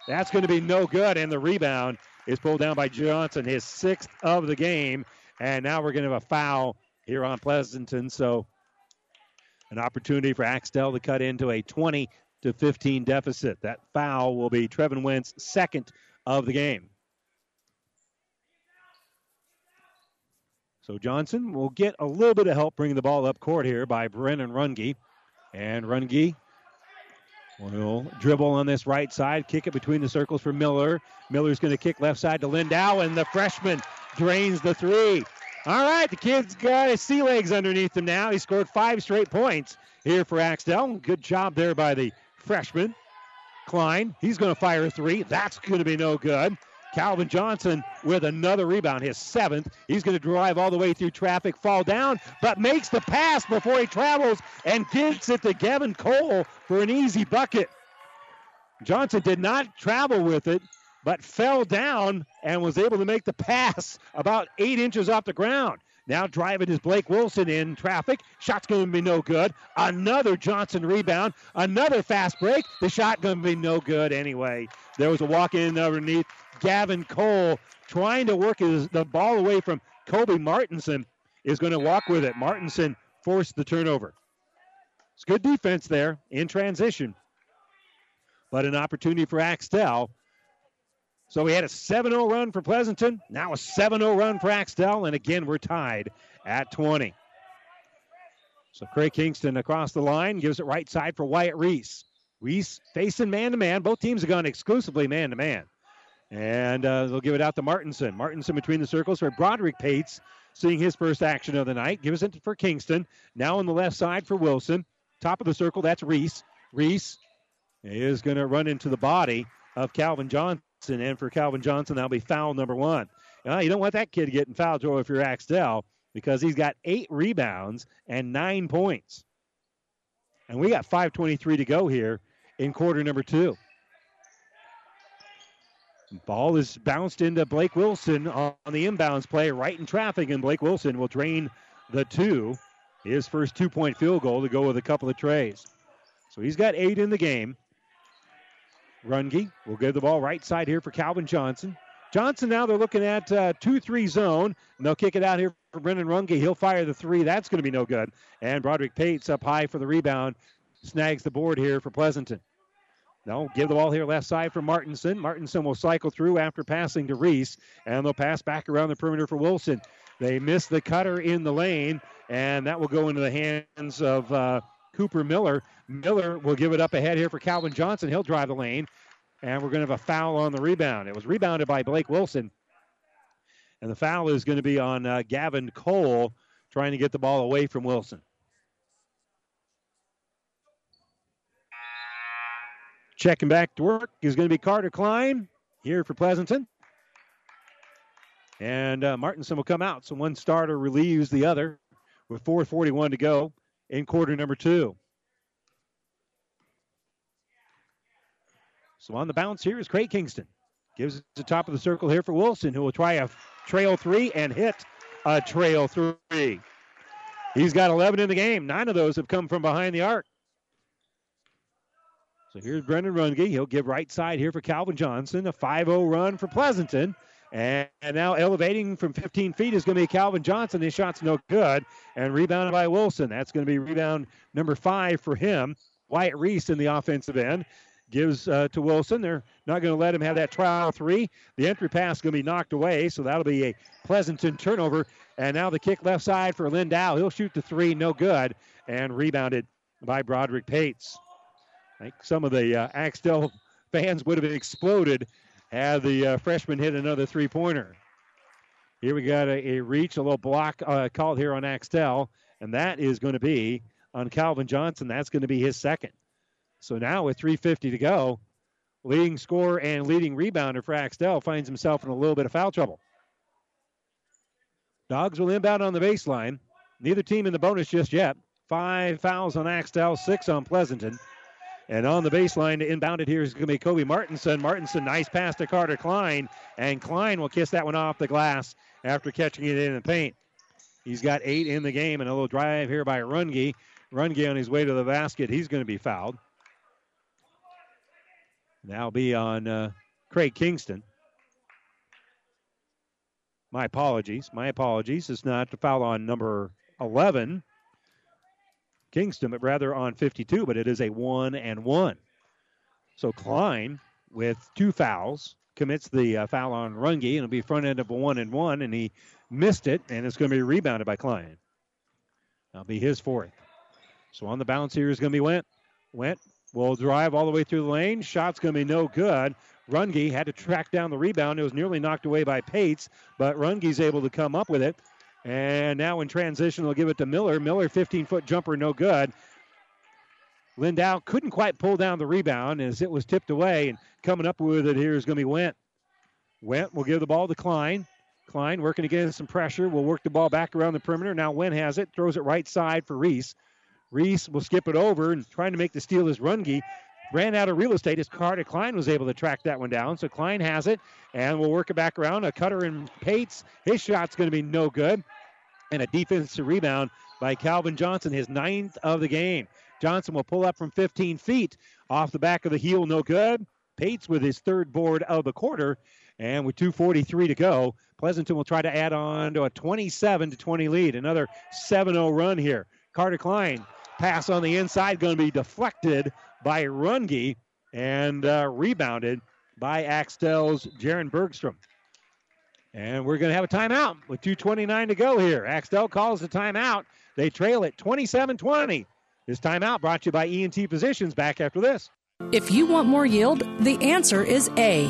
That's going to be no good. And the rebound is pulled down by Johnson, his sixth of the game. And now we're going to have a foul here on Pleasanton. So an opportunity for Axtell to cut into a 20 to 15 deficit. That foul will be Trevin Went's second of the game. So Johnson will get a little bit of help bringing the ball up court here by Brennan Runge. And Runge will dribble on this right side, kick it between the circles for Miller. Miller's going to kick left side to Lindau, and the freshman drains the three. All right, the kid's got his sea legs underneath him now. He scored five straight points here for Axtell. Good job there by the freshman. Klein, he's going to fire a three. That's going to be no good. Calvin Johnson with another rebound, his seventh. He's going to drive all the way through traffic, fall down, but makes the pass before he travels and gets it to Gavin Cole for an easy bucket. Johnson did not travel with it. but fell down and was able to make the pass about eight inches off the ground. Now driving is Blake Wilson in traffic. Shot's going to be no good. Another Johnson rebound. Another fast break. The shot going to be no good anyway. There was a walk in underneath. Gavin Cole trying to work his, the ball away from Kobe Martinson is going to walk with it. Martinson forced the turnover. It's good defense there in transition, but an opportunity for Axtell. So we had a 7 0 run for Pleasanton, now a 7 0 run for Axtell, and again we're tied at 20. So Craig Kingston across the line gives it right side for Wyatt Reese. Reese facing man to man. Both teams have gone exclusively man to man. And uh, they'll give it out to Martinson. Martinson between the circles for Broderick Pates, seeing his first action of the night. Gives it for Kingston. Now on the left side for Wilson. Top of the circle, that's Reese. Reese is going to run into the body of Calvin Johnson. And for Calvin Johnson, that'll be foul number one. Uh, you don't want that kid getting foul, Joe, if you're Axtell, because he's got eight rebounds and nine points. And we got 5.23 to go here in quarter number two. Ball is bounced into Blake Wilson on the inbounds play, right in traffic, and Blake Wilson will drain the two. His first two point field goal to go with a couple of trays. So he's got eight in the game. Runge will give the ball right side here for Calvin Johnson. Johnson now they're looking at uh, 2 3 zone, and they'll kick it out here for Brennan Runge. He'll fire the three. That's going to be no good. And Broderick Pates up high for the rebound, snags the board here for Pleasanton. No, give the ball here left side for Martinson. Martinson will cycle through after passing to Reese, and they'll pass back around the perimeter for Wilson. They miss the cutter in the lane, and that will go into the hands of uh, Cooper Miller. Miller will give it up ahead here for Calvin Johnson. He'll drive the lane, and we're going to have a foul on the rebound. It was rebounded by Blake Wilson, and the foul is going to be on uh, Gavin Cole trying to get the ball away from Wilson. Checking back to work is going to be Carter Klein here for Pleasanton. And uh, Martinson will come out. So one starter relieves the other with 4.41 to go in quarter number two. So on the bounce here is Craig Kingston. Gives it the top of the circle here for Wilson, who will try a trail three and hit a trail three. He's got 11 in the game. Nine of those have come from behind the arc. So here's Brennan Runge. He'll give right side here for Calvin Johnson. A 5 0 run for Pleasanton. And, and now elevating from 15 feet is going to be Calvin Johnson. His shot's no good. And rebounded by Wilson. That's going to be rebound number five for him. Wyatt Reese in the offensive end gives uh, to Wilson. They're not going to let him have that trail three. The entry pass is going to be knocked away, so that'll be a Pleasanton turnover. And now the kick left side for Lindau. He'll shoot the three, no good, and rebounded by Broderick Pates. I think some of the uh, Axtell fans would have exploded had the uh, freshman hit another three pointer. Here we got a, a reach, a little block uh, called here on Axtell, and that is going to be on Calvin Johnson. That's going to be his second. So now with 3.50 to go, leading scorer and leading rebounder for Axtell finds himself in a little bit of foul trouble. Dogs will inbound on the baseline. Neither team in the bonus just yet. Five fouls on Axtell, six on Pleasanton. And on the baseline, inbounded here is going to be Kobe Martinson. Martinson, nice pass to Carter Klein. And Klein will kiss that one off the glass after catching it in the paint. He's got eight in the game, and a little drive here by Runge. Runge on his way to the basket. He's going to be fouled. Now be on uh, Craig Kingston. My apologies. My apologies. It's not a foul on number 11, Kingston, but rather on 52, but it is a one and one. So Klein, with two fouls, commits the uh, foul on Runge, and it'll be front end of a one and one, and he missed it, and it's going to be rebounded by Klein. That'll be his fourth. So on the bounce here is going to be Went. Went will drive all the way through the lane. Shot's going to be no good. Runge had to track down the rebound. It was nearly knocked away by Pates, but Runge's able to come up with it. And now in transition, they'll give it to Miller. Miller, 15 foot jumper, no good. Lindau couldn't quite pull down the rebound as it was tipped away. And coming up with it here is going to be Went. Went will give the ball to Klein. Klein working against some pressure. Will work the ball back around the perimeter. Now Went has it. Throws it right side for Reese. Reese will skip it over and trying to make the steal is Runge. Ran out of real estate as Carter Klein was able to track that one down. So Klein has it, and we'll work it back around. A cutter in Pates. His shot's going to be no good. And a defensive rebound by Calvin Johnson, his ninth of the game. Johnson will pull up from 15 feet off the back of the heel, no good. Pates with his third board of the quarter. And with 2.43 to go, Pleasanton will try to add on to a 27 to 20 lead. Another 7 0 run here. Carter Klein pass on the inside, going to be deflected by Runge and uh, rebounded by Axtell's Jaron Bergstrom. And we're going to have a timeout with 2.29 to go here. Axtell calls the timeout. They trail it 27 20. This timeout brought to you by ENT Physicians. Back after this. If you want more yield, the answer is A.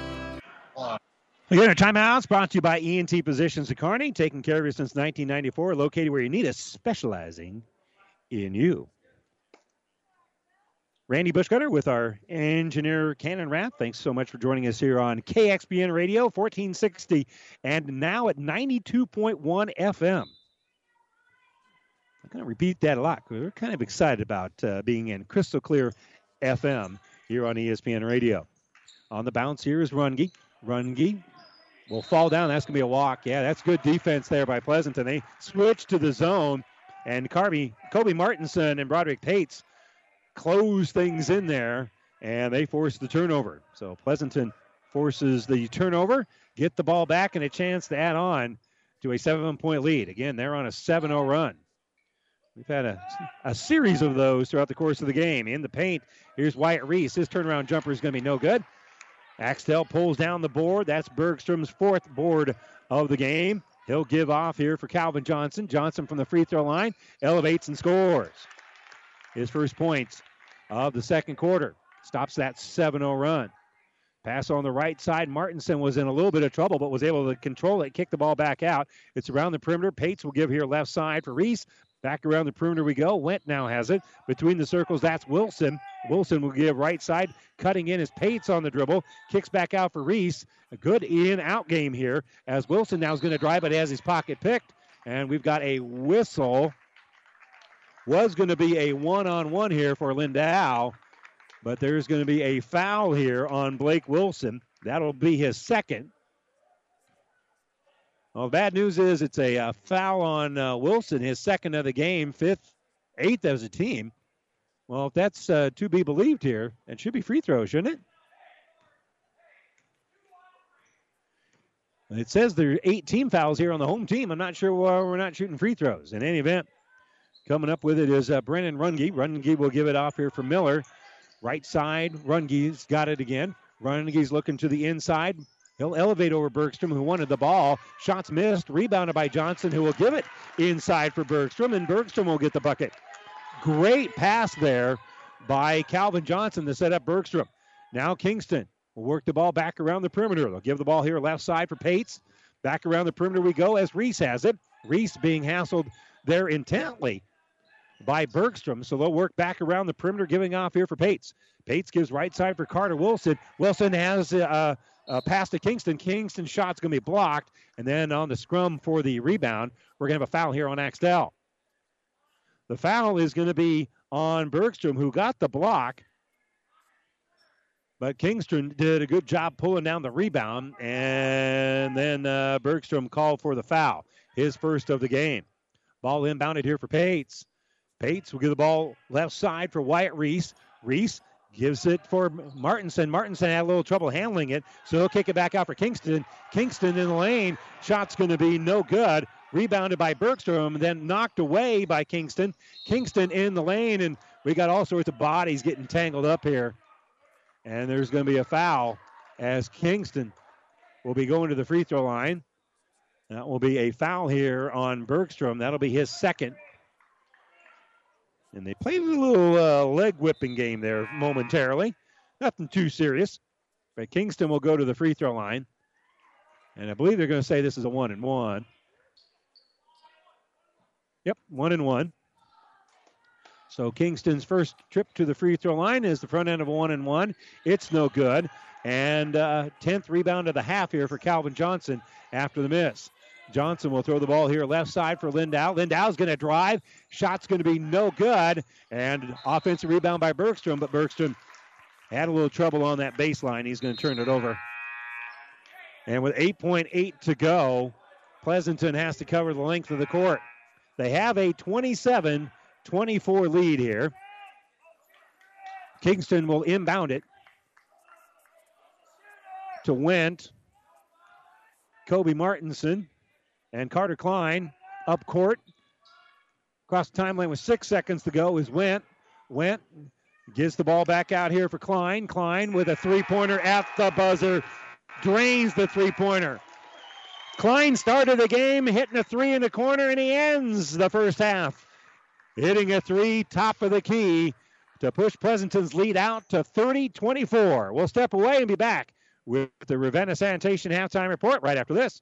Again, our timeouts brought to you by ENT Physicians of Kearney, taking care of you since 1994, located where you need us, specializing in you. Randy Bushcutter with our engineer, Cannon Rath. Thanks so much for joining us here on KXPN Radio, 1460, and now at 92.1 FM. I'm going to repeat that a lot. Because we're kind of excited about uh, being in crystal clear FM here on ESPN Radio. On the bounce here is Runge. Runge will fall down. That's going to be a walk. Yeah, that's good defense there by Pleasanton. They switch to the zone, and Carby, Kobe Martinson and Broderick Pates close things in there, and they force the turnover. So Pleasanton forces the turnover, get the ball back, and a chance to add on to a seven point lead. Again, they're on a 7 0 run. We've had a, a series of those throughout the course of the game. In the paint, here's Wyatt Reese. His turnaround jumper is going to be no good. Axtell pulls down the board. That's Bergstrom's fourth board of the game. He'll give off here for Calvin Johnson. Johnson from the free throw line elevates and scores. His first points of the second quarter. Stops that 7 0 run. Pass on the right side. Martinson was in a little bit of trouble, but was able to control it, kick the ball back out. It's around the perimeter. Pates will give here left side for Reese. Back around the perimeter we go. Went now has it. Between the circles, that's Wilson. Wilson will give right side. Cutting in is Pates on the dribble. Kicks back out for Reese. A good in out game here as Wilson now is going to drive it as his pocket picked. And we've got a whistle. Was going to be a one on one here for Lindau, but there's going to be a foul here on Blake Wilson. That'll be his second. Well, bad news is it's a uh, foul on uh, Wilson, his second of the game, fifth, eighth as a team. Well, if that's uh, to be believed here, it should be free throws, shouldn't it? It says there are eight team fouls here on the home team. I'm not sure why we're not shooting free throws. In any event, coming up with it is uh, Brennan Runge. Runge will give it off here for Miller. Right side, Runge's got it again. Runge's looking to the inside. He'll elevate over Bergstrom, who wanted the ball. Shots missed. Rebounded by Johnson, who will give it inside for Bergstrom, and Bergstrom will get the bucket. Great pass there by Calvin Johnson to set up Bergstrom. Now Kingston will work the ball back around the perimeter. They'll give the ball here left side for Pates. Back around the perimeter we go as Reese has it. Reese being hassled there intently by Bergstrom. So they'll work back around the perimeter, giving off here for Pates. Pates gives right side for Carter Wilson. Wilson has uh, uh, pass to Kingston. Kingston shot's going to be blocked. And then on the scrum for the rebound, we're going to have a foul here on Axtell. The foul is going to be on Bergstrom, who got the block. But Kingston did a good job pulling down the rebound, and then uh, Bergstrom called for the foul, his first of the game. Ball inbounded here for Pates. Pates will give the ball left side for Wyatt Reese. Reese gives it for Martinson. Martinson had a little trouble handling it, so he'll kick it back out for Kingston. Kingston in the lane. Shot's going to be no good. Rebounded by Bergstrom, then knocked away by Kingston. Kingston in the lane, and we got all sorts of bodies getting tangled up here. And there's going to be a foul as Kingston will be going to the free throw line. That will be a foul here on Bergstrom. That'll be his second. And they played a little uh, leg whipping game there momentarily. Nothing too serious. But Kingston will go to the free throw line. And I believe they're going to say this is a one and one. Yep, one and one. So Kingston's first trip to the free throw line is the front end of a one and one. It's no good. And uh, 10th rebound of the half here for Calvin Johnson after the miss. Johnson will throw the ball here left side for Lindau. Lindau's going to drive. Shot's going to be no good. And offensive rebound by Bergstrom, but Bergstrom had a little trouble on that baseline. He's going to turn it over. And with 8.8 to go, Pleasanton has to cover the length of the court. They have a 27 24 lead here. Kingston will inbound it to Went. Kobe Martinson and Carter Klein up court. Across the timeline with six seconds to go is Went. Went gives the ball back out here for Klein. Klein with a three pointer at the buzzer. Drains the three pointer. Klein started the game hitting a three in the corner, and he ends the first half hitting a three, top of the key to push Pleasanton's lead out to 30 24. We'll step away and be back with the Ravenna Sanitation halftime report right after this.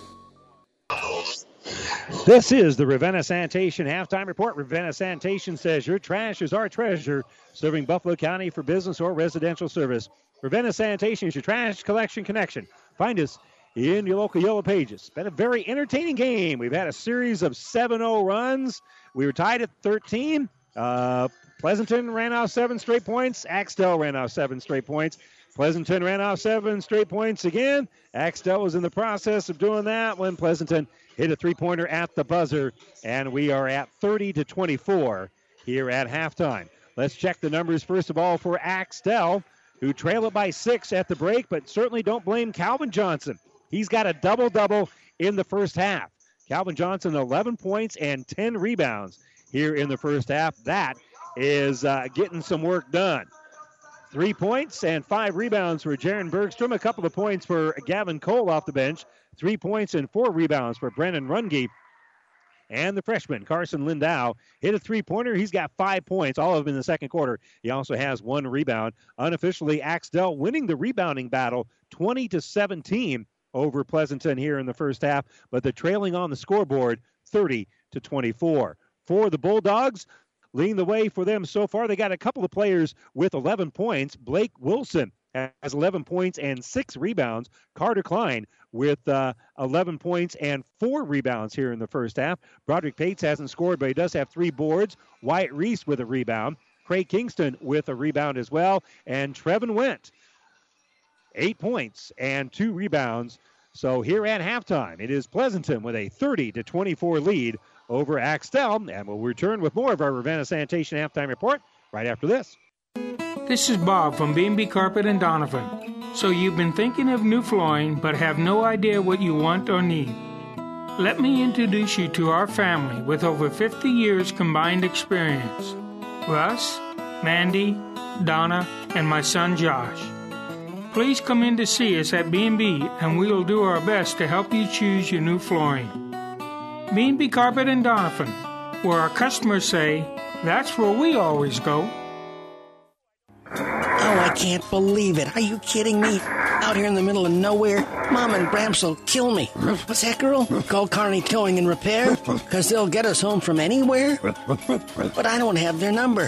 This is the Ravenna Sanitation halftime report. Ravenna Sanitation says your trash is our treasure, serving Buffalo County for business or residential service. Ravenna Sanitation is your trash collection connection. Find us in your local Yellow Pages. Been a very entertaining game. We've had a series of 7 0 runs. We were tied at 13. Uh, Pleasanton ran off seven straight points. Axtell ran off seven straight points. Pleasanton ran off seven straight points again. Axtell was in the process of doing that when Pleasanton hit a three-pointer at the buzzer, and we are at 30 to 24 here at halftime. Let's check the numbers first of all for Axtell, who trail it by six at the break, but certainly don't blame Calvin Johnson. He's got a double-double in the first half. Calvin Johnson, 11 points and 10 rebounds here in the first half. That is uh, getting some work done. Three points and five rebounds for Jaron Bergstrom. A couple of points for Gavin Cole off the bench. Three points and four rebounds for Brennan Runge. And the freshman, Carson Lindau, hit a three pointer. He's got five points, all of them in the second quarter. He also has one rebound. Unofficially, Axtell winning the rebounding battle 20 to 17 over Pleasanton here in the first half, but they're trailing on the scoreboard 30 to 24. For the Bulldogs, leading the way for them so far, they got a couple of players with 11 points. Blake Wilson has 11 points and six rebounds. Carter Klein with uh, 11 points and four rebounds here in the first half. Broderick Pates hasn't scored, but he does have three boards. Wyatt Reese with a rebound. Craig Kingston with a rebound as well. And Trevin Went, eight points and two rebounds. So here at halftime, it is Pleasanton with a 30 to 24 lead over Axtell. And we'll return with more of our Ravenna Sanitation halftime report right after this. This is Bob from B&B Carpet and Donovan. So you've been thinking of new flooring but have no idea what you want or need. Let me introduce you to our family with over 50 years combined experience. Russ, Mandy, Donna, and my son Josh. Please come in to see us at B&B and we will do our best to help you choose your new flooring. B&B Carpet and Donovan, where our customers say, that's where we always go. Oh, I can't believe it. Are you kidding me? Out here in the middle of nowhere, Mom and Bramps will kill me. What's that, girl? Call Kearney Towing and Repair? Because they'll get us home from anywhere? But I don't have their number.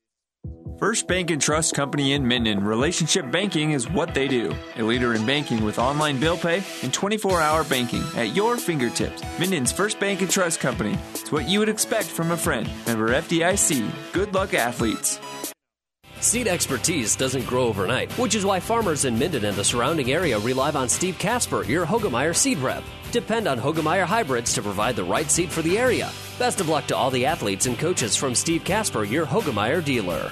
First Bank and Trust Company in Minden. Relationship banking is what they do. A leader in banking with online bill pay and 24 hour banking at your fingertips. Minden's First Bank and Trust Company. It's what you would expect from a friend. Member FDIC. Good luck, athletes. Seed expertise doesn't grow overnight, which is why farmers in Minden and the surrounding area rely on Steve Casper, your Hoegemeyer seed rep. Depend on Hoegemeyer hybrids to provide the right seed for the area. Best of luck to all the athletes and coaches from Steve Casper, your Hoegemeyer dealer.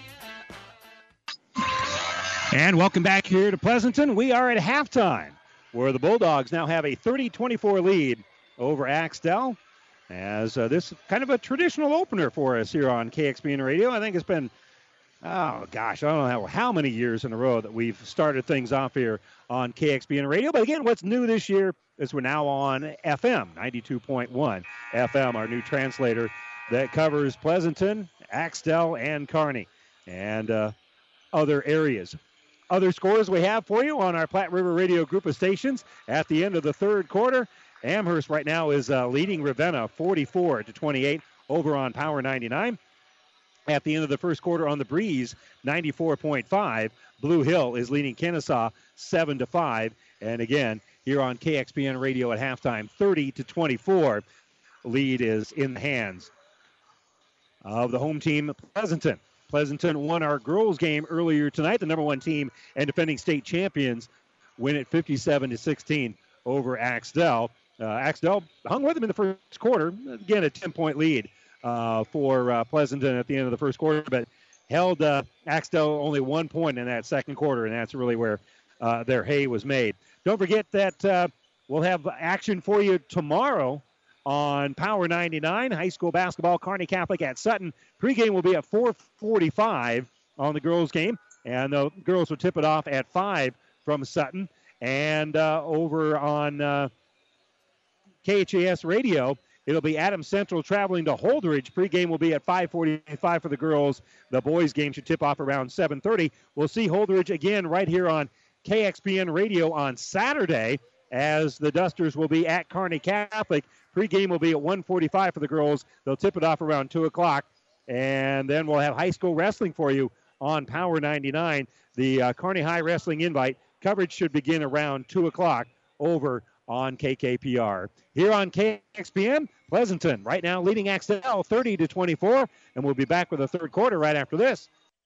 And welcome back here to Pleasanton. We are at halftime, where the Bulldogs now have a 30 24 lead over Axtell. As uh, this kind of a traditional opener for us here on KXPN Radio. I think it's been, oh gosh, I don't know how, many years in a row that we've started things off here on KXPN Radio. But again, what's new this year is we're now on FM, 92.1 FM, our new translator that covers Pleasanton, Axtell, and Kearney, and uh, other areas other scores we have for you on our Platte River Radio group of stations at the end of the third quarter. Amherst right now is uh, leading Ravenna 44 to 28 over on Power 99. At the end of the first quarter on the breeze, 94.5. Blue Hill is leading Kenesaw 7 to 5. And again, here on KXPN Radio at halftime, 30 to 24. Lead is in the hands of the home team, Pleasanton. Pleasanton won our girls game earlier tonight. The number one team and defending state champions win it 57 to 16 over Axtell. Uh, hung with them in the first quarter. Again, a 10 point lead uh, for uh, Pleasanton at the end of the first quarter, but held uh, only one point in that second quarter, and that's really where uh, their hay was made. Don't forget that uh, we'll have action for you tomorrow on Power 99. High school basketball, Kearney Catholic at Sutton. Pregame will be at 4:45 on the girls' game, and the girls will tip it off at five from Sutton. And uh, over on uh, KHAS Radio, it'll be Adam Central traveling to Holdrege. Pregame will be at 5:45 for the girls. The boys' game should tip off around 7:30. We'll see Holdrege again right here on KXPN Radio on Saturday as the Dusters will be at Kearney Catholic. Pregame will be at 1:45 for the girls. They'll tip it off around 2 o'clock, and then we'll have high school wrestling for you on Power 99. The uh, Kearney High Wrestling invite coverage should begin around 2 o'clock over on KKPR. Here on KXPN, Pleasanton right now leading Axtell 30 to 24, and we'll be back with the third quarter right after this.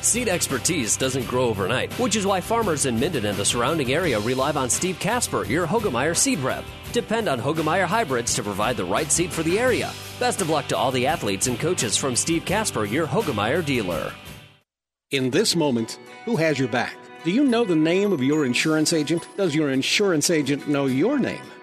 Seed expertise doesn't grow overnight, which is why farmers in Minden and the surrounding area rely on Steve Casper, your Hoegemeyer seed rep. Depend on Hoegemeyer hybrids to provide the right seed for the area. Best of luck to all the athletes and coaches from Steve Casper, your Hoegemeyer dealer. In this moment, who has your back? Do you know the name of your insurance agent? Does your insurance agent know your name?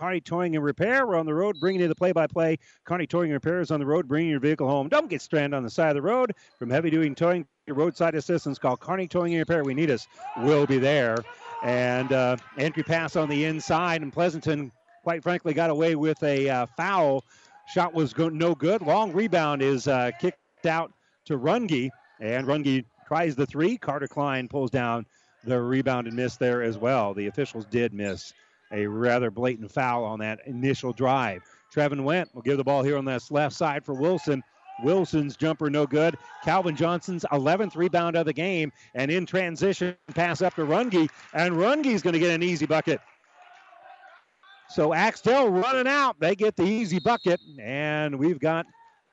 Kearney Towing and Repair. We're on the road bringing you the play by play. Kearney Towing and Repair is on the road bringing your vehicle home. Don't get stranded on the side of the road. From heavy duty towing to roadside assistance, call Kearney Towing and Repair. We need us. We'll be there. And uh, entry pass on the inside, and Pleasanton, quite frankly, got away with a uh, foul. Shot was go- no good. Long rebound is uh, kicked out to Runge, and Runge tries the three. Carter Klein pulls down the rebound and miss there as well. The officials did miss a rather blatant foul on that initial drive. Trevin Went will give the ball here on this left side for Wilson. Wilson's jumper no good. Calvin Johnson's 11th rebound of the game, and in transition, pass up to Runge, and Runge's going to get an easy bucket. So Axtell running out. They get the easy bucket, and we've got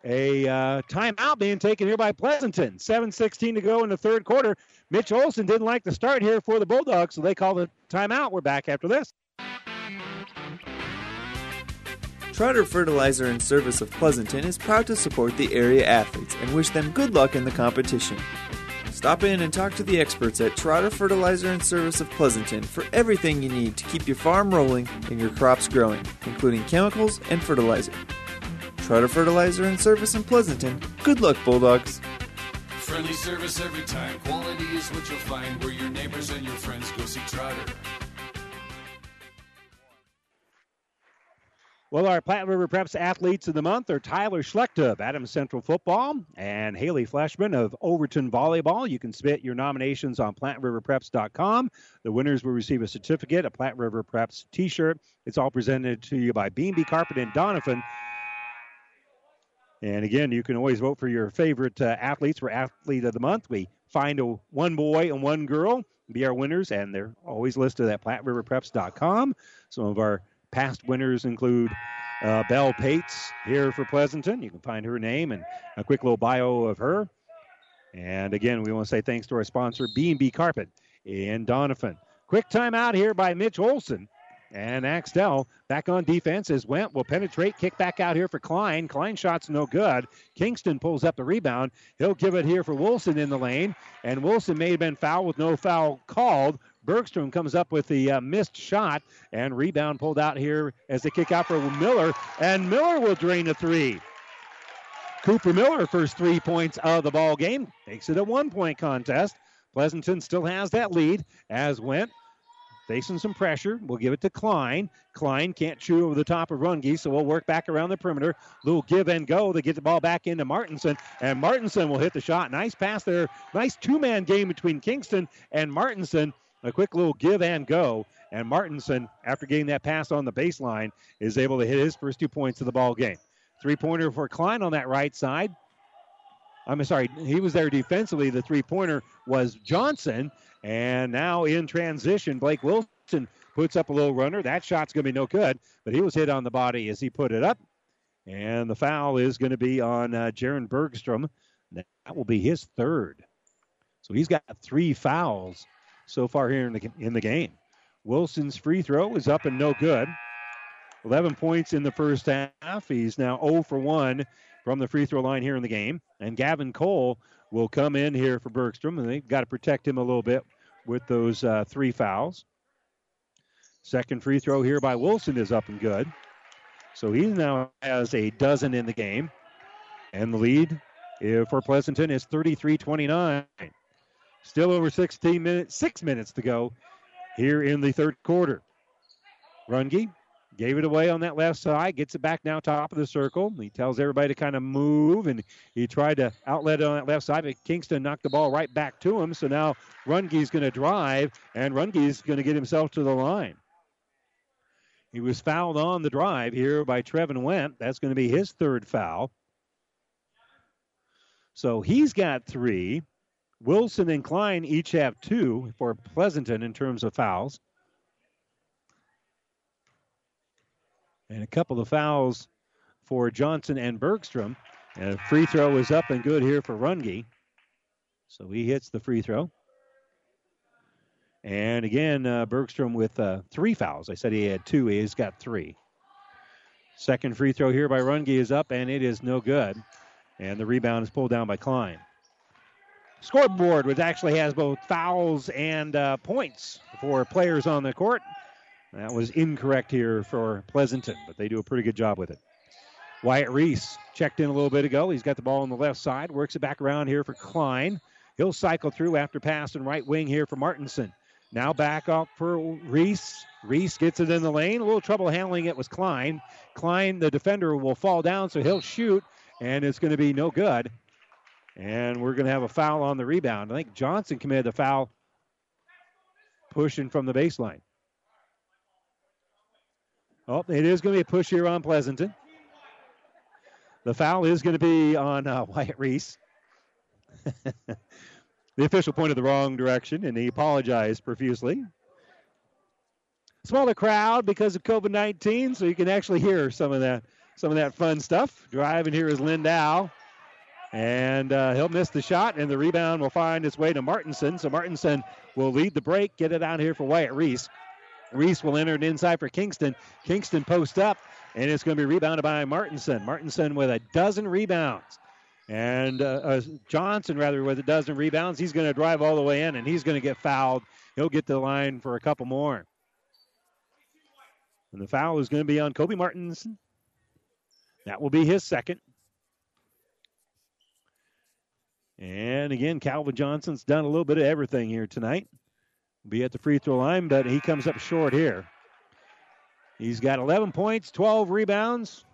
a uh, timeout being taken here by Pleasanton. 7.16 to go in the third quarter. Mitch Olson didn't like the start here for the Bulldogs, so they call the timeout. We're back after this. Trotter Fertilizer and Service of Pleasanton is proud to support the area athletes and wish them good luck in the competition. Stop in and talk to the experts at Trotter Fertilizer and Service of Pleasanton for everything you need to keep your farm rolling and your crops growing, including chemicals and fertilizer. Trotter Fertilizer and Service in Pleasanton. Good luck, Bulldogs. Friendly service every time. Quality is what you'll find where your neighbors and your friends Well, our Platte River Preps athletes of the month are Tyler Schlecht of Adams Central Football and Haley Fleshman of Overton Volleyball. You can submit your nominations on PlatteRiverPreps.com. The winners will receive a certificate, a Platte River Preps t-shirt. It's all presented to you by B&B Carpet and Donovan. And again, you can always vote for your favorite uh, athletes for Athlete of the Month. We find a, one boy and one girl be our winners, and they're always listed at PlatteRiverPreps.com. Some of our past winners include uh, Belle Pates here for Pleasanton. You can find her name and a quick little bio of her. And again, we want to say thanks to our sponsor, B&B Carpet in Donovan. Quick timeout here by Mitch Olson. And Axtell back on defense as Went will penetrate, kick back out here for Klein. Klein shot's no good. Kingston pulls up the rebound. He'll give it here for Wilson in the lane. And Wilson may have been fouled with no foul called. Bergstrom comes up with the uh, missed shot and rebound pulled out here as they kick out for Miller. And Miller will drain a three. Cooper Miller, first three points of the ball game, makes it a one point contest. Pleasanton still has that lead as Went facing some pressure. We'll give it to Klein. Klein can't chew over the top of Runge, so we'll work back around the perimeter. Little give and go. They get the ball back into Martinson, and Martinson will hit the shot. Nice pass there. Nice two man game between Kingston and Martinson. A quick little give and go. And Martinson, after getting that pass on the baseline, is able to hit his first two points of the ball game. Three pointer for Klein on that right side. I'm sorry, he was there defensively. The three pointer was Johnson. And now in transition, Blake Wilson puts up a little runner. That shot's going to be no good, but he was hit on the body as he put it up. And the foul is going to be on uh, Jaron Bergstrom. That will be his third. So he's got three fouls so far here in the, in the game. Wilson's free throw is up and no good. 11 points in the first half. He's now 0 for 1 from the free throw line here in the game. And Gavin Cole will come in here for Bergstrom, and they've got to protect him a little bit with those uh, three fouls. Second free throw here by Wilson is up and good. So he now has a dozen in the game. And the lead eh, for Pleasanton is 33 29. Still over 16 minutes, six minutes to go here in the third quarter. Runge gave it away on that left side, gets it back now top of the circle. He tells everybody to kind of move, and he tried to outlet on that left side, but Kingston knocked the ball right back to him. So now Runge's going to drive, and Runge's going to get himself to the line. He was fouled on the drive here by Trevin Went. That's going to be his third foul. So he's got three. Wilson and Klein each have two for Pleasanton in terms of fouls. And a couple of fouls for Johnson and Bergstrom. And a free throw is up and good here for Runge. So he hits the free throw. And again, uh, Bergstrom with uh, three fouls. I said he had two. He's got three. Second free throw here by Runge is up, and it is no good. And the rebound is pulled down by Klein. Scoreboard, which actually has both fouls and uh, points for players on the court. That was incorrect here for Pleasanton, but they do a pretty good job with it. Wyatt Reese checked in a little bit ago. He's got the ball on the left side, works it back around here for Klein. He'll cycle through after pass and right wing here for Martinson. Now back up for Reese. Reese gets it in the lane. A little trouble handling it was Klein. Klein, the defender, will fall down, so he'll shoot, and it's going to be no good. And we're going to have a foul on the rebound. I think Johnson committed the foul pushing from the baseline. Oh, it is going to be a push here on Pleasanton. The foul is going to be on uh, Wyatt Reese. the official pointed the wrong direction, and he apologized profusely. Smaller crowd because of COVID 19, so you can actually hear some of that some of that fun stuff. Driving here is Lindau. And uh, he'll miss the shot, and the rebound will find its way to Martinson. So Martinson will lead the break, get it out here for Wyatt Reese. Reese will enter it inside for Kingston. Kingston post up, and it's going to be rebounded by Martinson. Martinson with a dozen rebounds. And uh, uh, Johnson, rather, with a dozen rebounds. He's going to drive all the way in, and he's going to get fouled. He'll get to the line for a couple more. And the foul is going to be on Kobe Martinson. That will be his second. And again, Calvin Johnson's done a little bit of everything here tonight. Be at the free throw line, but he comes up short here. He's got 11 points, 12 rebounds,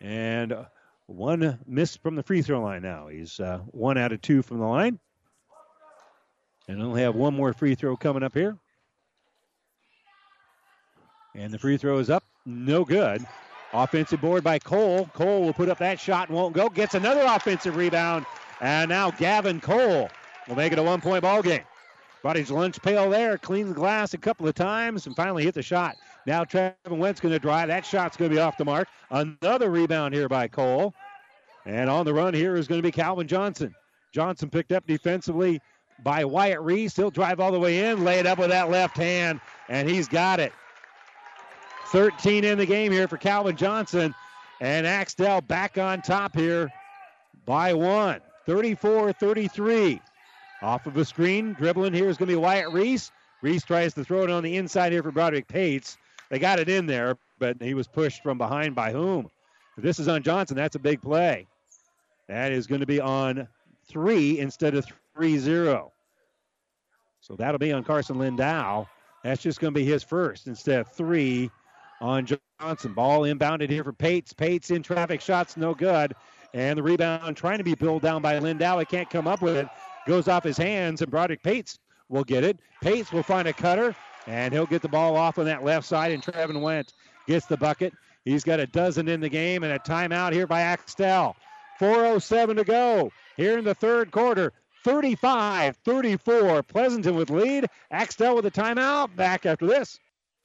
and one miss from the free throw line now. He's uh, one out of two from the line. And only have one more free throw coming up here. And the free throw is up. No good. Offensive board by Cole. Cole will put up that shot and won't go. Gets another offensive rebound. And now Gavin Cole will make it a one point ball game. Brought his lunch pail there, cleaned the glass a couple of times, and finally hit the shot. Now Trevin Went's going to drive. That shot's going to be off the mark. Another rebound here by Cole. And on the run here is going to be Calvin Johnson. Johnson picked up defensively by Wyatt Reese. He'll drive all the way in, lay it up with that left hand, and he's got it. 13 in the game here for Calvin Johnson. And Axtell back on top here by one. 34 33. Off of a screen, dribbling here is going to be Wyatt Reese. Reese tries to throw it on the inside here for Broderick Pates. They got it in there, but he was pushed from behind by whom? If this is on Johnson, that's a big play. That is going to be on three instead of 3 0. So that'll be on Carson Lindau. That's just going to be his first instead of three on Johnson. Ball inbounded here for Pates. Pates in traffic shots, no good. And the rebound trying to be pulled down by Lindau. He can't come up with it. Goes off his hands, and Broderick Pates will get it. Pates will find a cutter, and he'll get the ball off on that left side, and Trevin Went gets the bucket. He's got a dozen in the game, and a timeout here by Axtell. 4.07 to go here in the third quarter. 35 34. Pleasanton with lead. Axtell with a timeout. Back after this.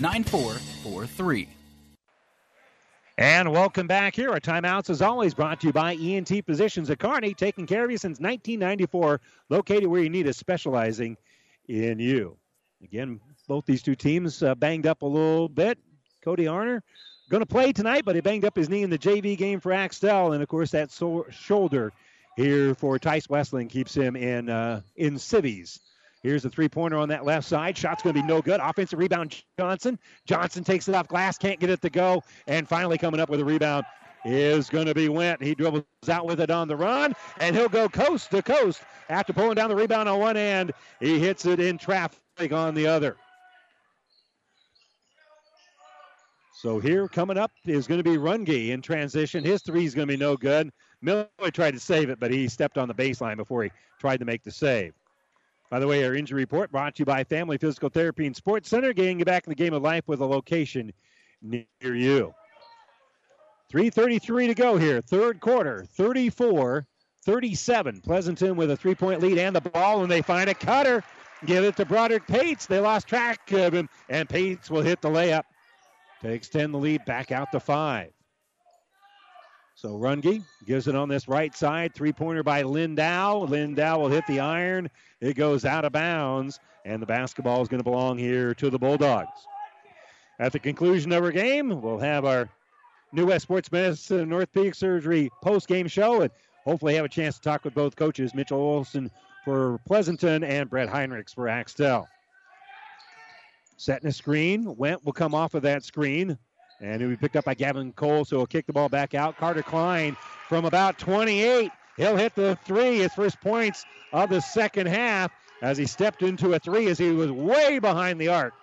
9443. And welcome back here. Our timeouts, is always, brought to you by ENT Physicians at Kearney, taking care of you since 1994, located where you need us, specializing in you. Again, both these two teams uh, banged up a little bit. Cody Arner going to play tonight, but he banged up his knee in the JV game for Axtell, and of course that so- shoulder here for Tice Westling keeps him in uh, in civvies. Here's a three pointer on that left side. Shot's going to be no good. Offensive rebound, Johnson. Johnson takes it off glass, can't get it to go. And finally, coming up with a rebound is going to be Went. He dribbles out with it on the run, and he'll go coast to coast after pulling down the rebound on one end. He hits it in traffic on the other. So here coming up is going to be Runge in transition. His three is going to be no good. Miller tried to save it, but he stepped on the baseline before he tried to make the save. By the way, our injury report brought to you by Family Physical Therapy and Sports Center, getting you back in the game of life with a location near you. 3.33 to go here, third quarter, 34 37. Pleasanton with a three point lead and the ball, and they find a cutter. Give it to Broderick Pates. They lost track of him, and Pates will hit the layup to extend the lead back out to five. So Runge gives it on this right side. Three pointer by Lindau. Lindau will hit the iron. It goes out of bounds, and the basketball is going to belong here to the Bulldogs. At the conclusion of our game, we'll have our New West Sports Medicine Orthopedic Surgery post game show and hopefully have a chance to talk with both coaches, Mitchell Olson for Pleasanton and Brett Heinrichs for Axtell. Setting a screen. Went will come off of that screen. And it'll be picked up by Gavin Cole, so he'll kick the ball back out. Carter Klein from about 28. He'll hit the three, his first points of the second half, as he stepped into a three as he was way behind the arc.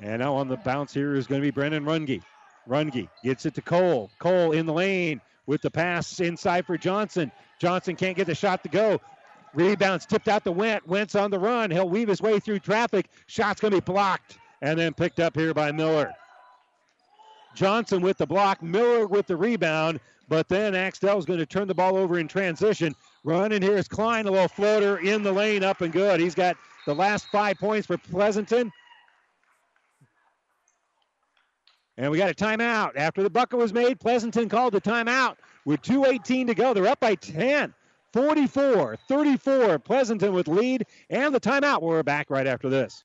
And now on the bounce here is going to be Brennan Runge. Runge gets it to Cole. Cole in the lane with the pass inside for Johnson. Johnson can't get the shot to go. Rebounds tipped out to Went. Went's on the run. He'll weave his way through traffic. Shot's going to be blocked and then picked up here by Miller. Johnson with the block, Miller with the rebound, but then Axtell's going to turn the ball over in transition. Running here is Klein, a little floater in the lane, up and good. He's got the last five points for Pleasanton. And we got a timeout. After the bucket was made, Pleasanton called the timeout with 2.18 to go. They're up by 10. 44 34. Pleasanton with lead and the timeout. We're back right after this.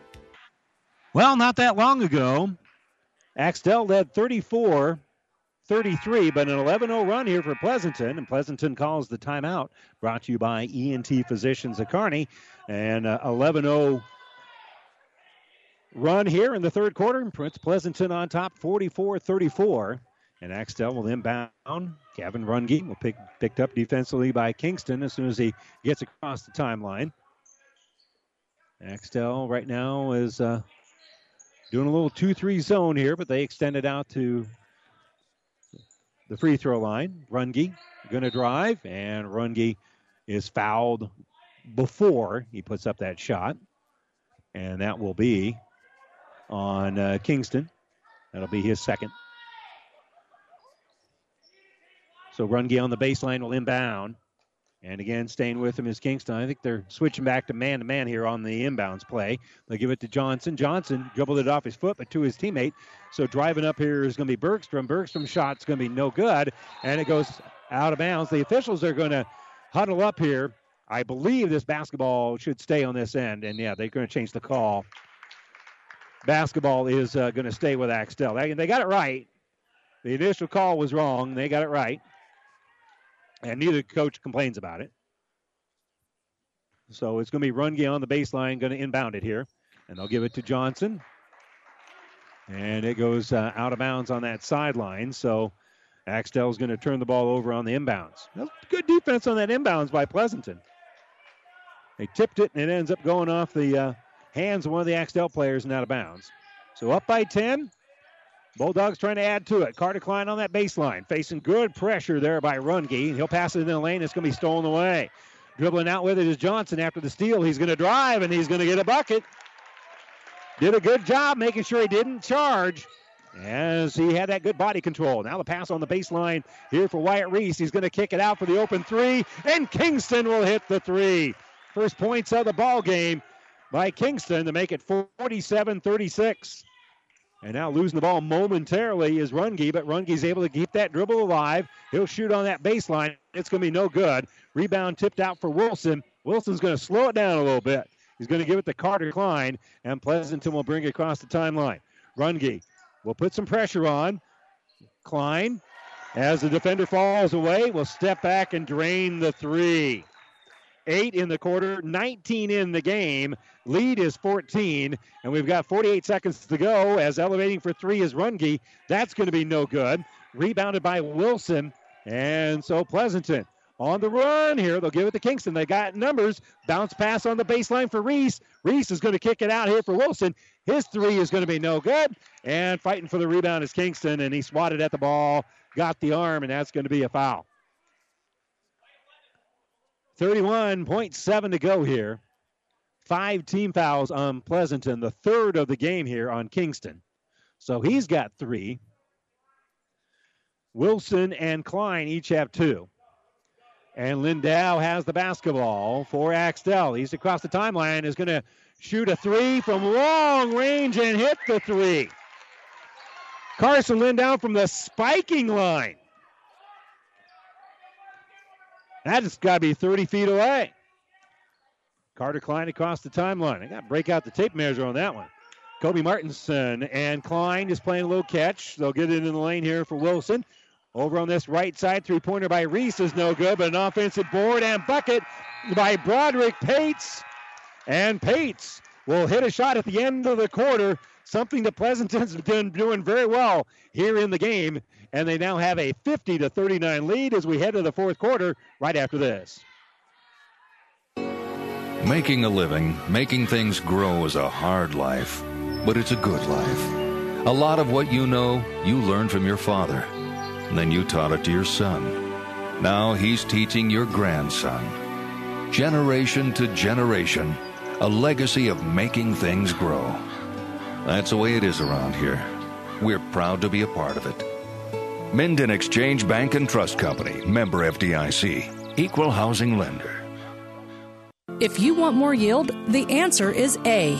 Well, not that long ago, Axtell led 34 33, but an 11 0 run here for Pleasanton, and Pleasanton calls the timeout. Brought to you by ENT Physicians of Kearney. And 11 0 run here in the third quarter. Puts Pleasanton on top 44 34. And Axtell will inbound. Gavin Runge will pick picked up defensively by Kingston as soon as he gets across the timeline. Axtell right now is uh, doing a little 2 3 zone here, but they extend it out to the free throw line. Runge going to drive, and Runge is fouled before he puts up that shot. And that will be on uh, Kingston. That'll be his second. So Runge on the baseline will inbound. And again, staying with him is Kingston. I think they're switching back to man to man here on the inbounds play. They give it to Johnson. Johnson dribbled it off his foot, but to his teammate. So driving up here is going to be Bergstrom. Bergstrom's shot's going to be no good, and it goes out of bounds. The officials are going to huddle up here. I believe this basketball should stay on this end, and yeah, they're going to change the call. Basketball is uh, going to stay with Axtell. They, they got it right. The initial call was wrong. They got it right and neither coach complains about it. So it's going to be Runge on the baseline, going to inbound it here, and they'll give it to Johnson, and it goes uh, out of bounds on that sideline. So Axtell's going to turn the ball over on the inbounds. Good defense on that inbounds by Pleasanton. They tipped it, and it ends up going off the uh, hands of one of the Axtell players and out of bounds. So up by 10. Bulldogs trying to add to it. Carter Klein on that baseline, facing good pressure there by Runge. He'll pass it in the lane. It's going to be stolen away. Dribbling out with it is Johnson after the steal. He's going to drive and he's going to get a bucket. Did a good job making sure he didn't charge as he had that good body control. Now the pass on the baseline here for Wyatt Reese. He's going to kick it out for the open three, and Kingston will hit the three. First points of the ball game by Kingston to make it 47 36. And now losing the ball momentarily is Runge, but Runge's able to keep that dribble alive. He'll shoot on that baseline. It's going to be no good. Rebound tipped out for Wilson. Wilson's going to slow it down a little bit. He's going to give it to Carter Klein, and Pleasanton will bring it across the timeline. Runge will put some pressure on. Klein, as the defender falls away, will step back and drain the three. Eight in the quarter, 19 in the game. Lead is 14, and we've got 48 seconds to go as elevating for three is Runge. That's going to be no good. Rebounded by Wilson, and so Pleasanton on the run here. They'll give it to Kingston. They got numbers. Bounce pass on the baseline for Reese. Reese is going to kick it out here for Wilson. His three is going to be no good. And fighting for the rebound is Kingston, and he swatted at the ball, got the arm, and that's going to be a foul. 31.7 to go here. Five team fouls um, on Pleasanton, the third of the game here on Kingston. So he's got three. Wilson and Klein each have two. And Lindau has the basketball for Axtell. He's across the timeline, is going to shoot a three from long range and hit the three. Carson Lindau from the spiking line. That's got to be 30 feet away. Carter Klein across the timeline. I got to break out the tape measure on that one. Kobe Martinson and Klein is playing a little catch. They'll get it in the lane here for Wilson. Over on this right side, three pointer by Reese is no good, but an offensive board and bucket by Broderick Pates. And Pates will hit a shot at the end of the quarter, something that Pleasanton's been doing very well here in the game. And they now have a 50 to 39 lead as we head to the fourth quarter right after this. Making a living, making things grow is a hard life, but it's a good life. A lot of what you know, you learned from your father. And then you taught it to your son. Now he's teaching your grandson. Generation to generation, a legacy of making things grow. That's the way it is around here. We're proud to be a part of it. Minden Exchange Bank and Trust Company, member FDIC, equal housing lender. If you want more yield, the answer is A.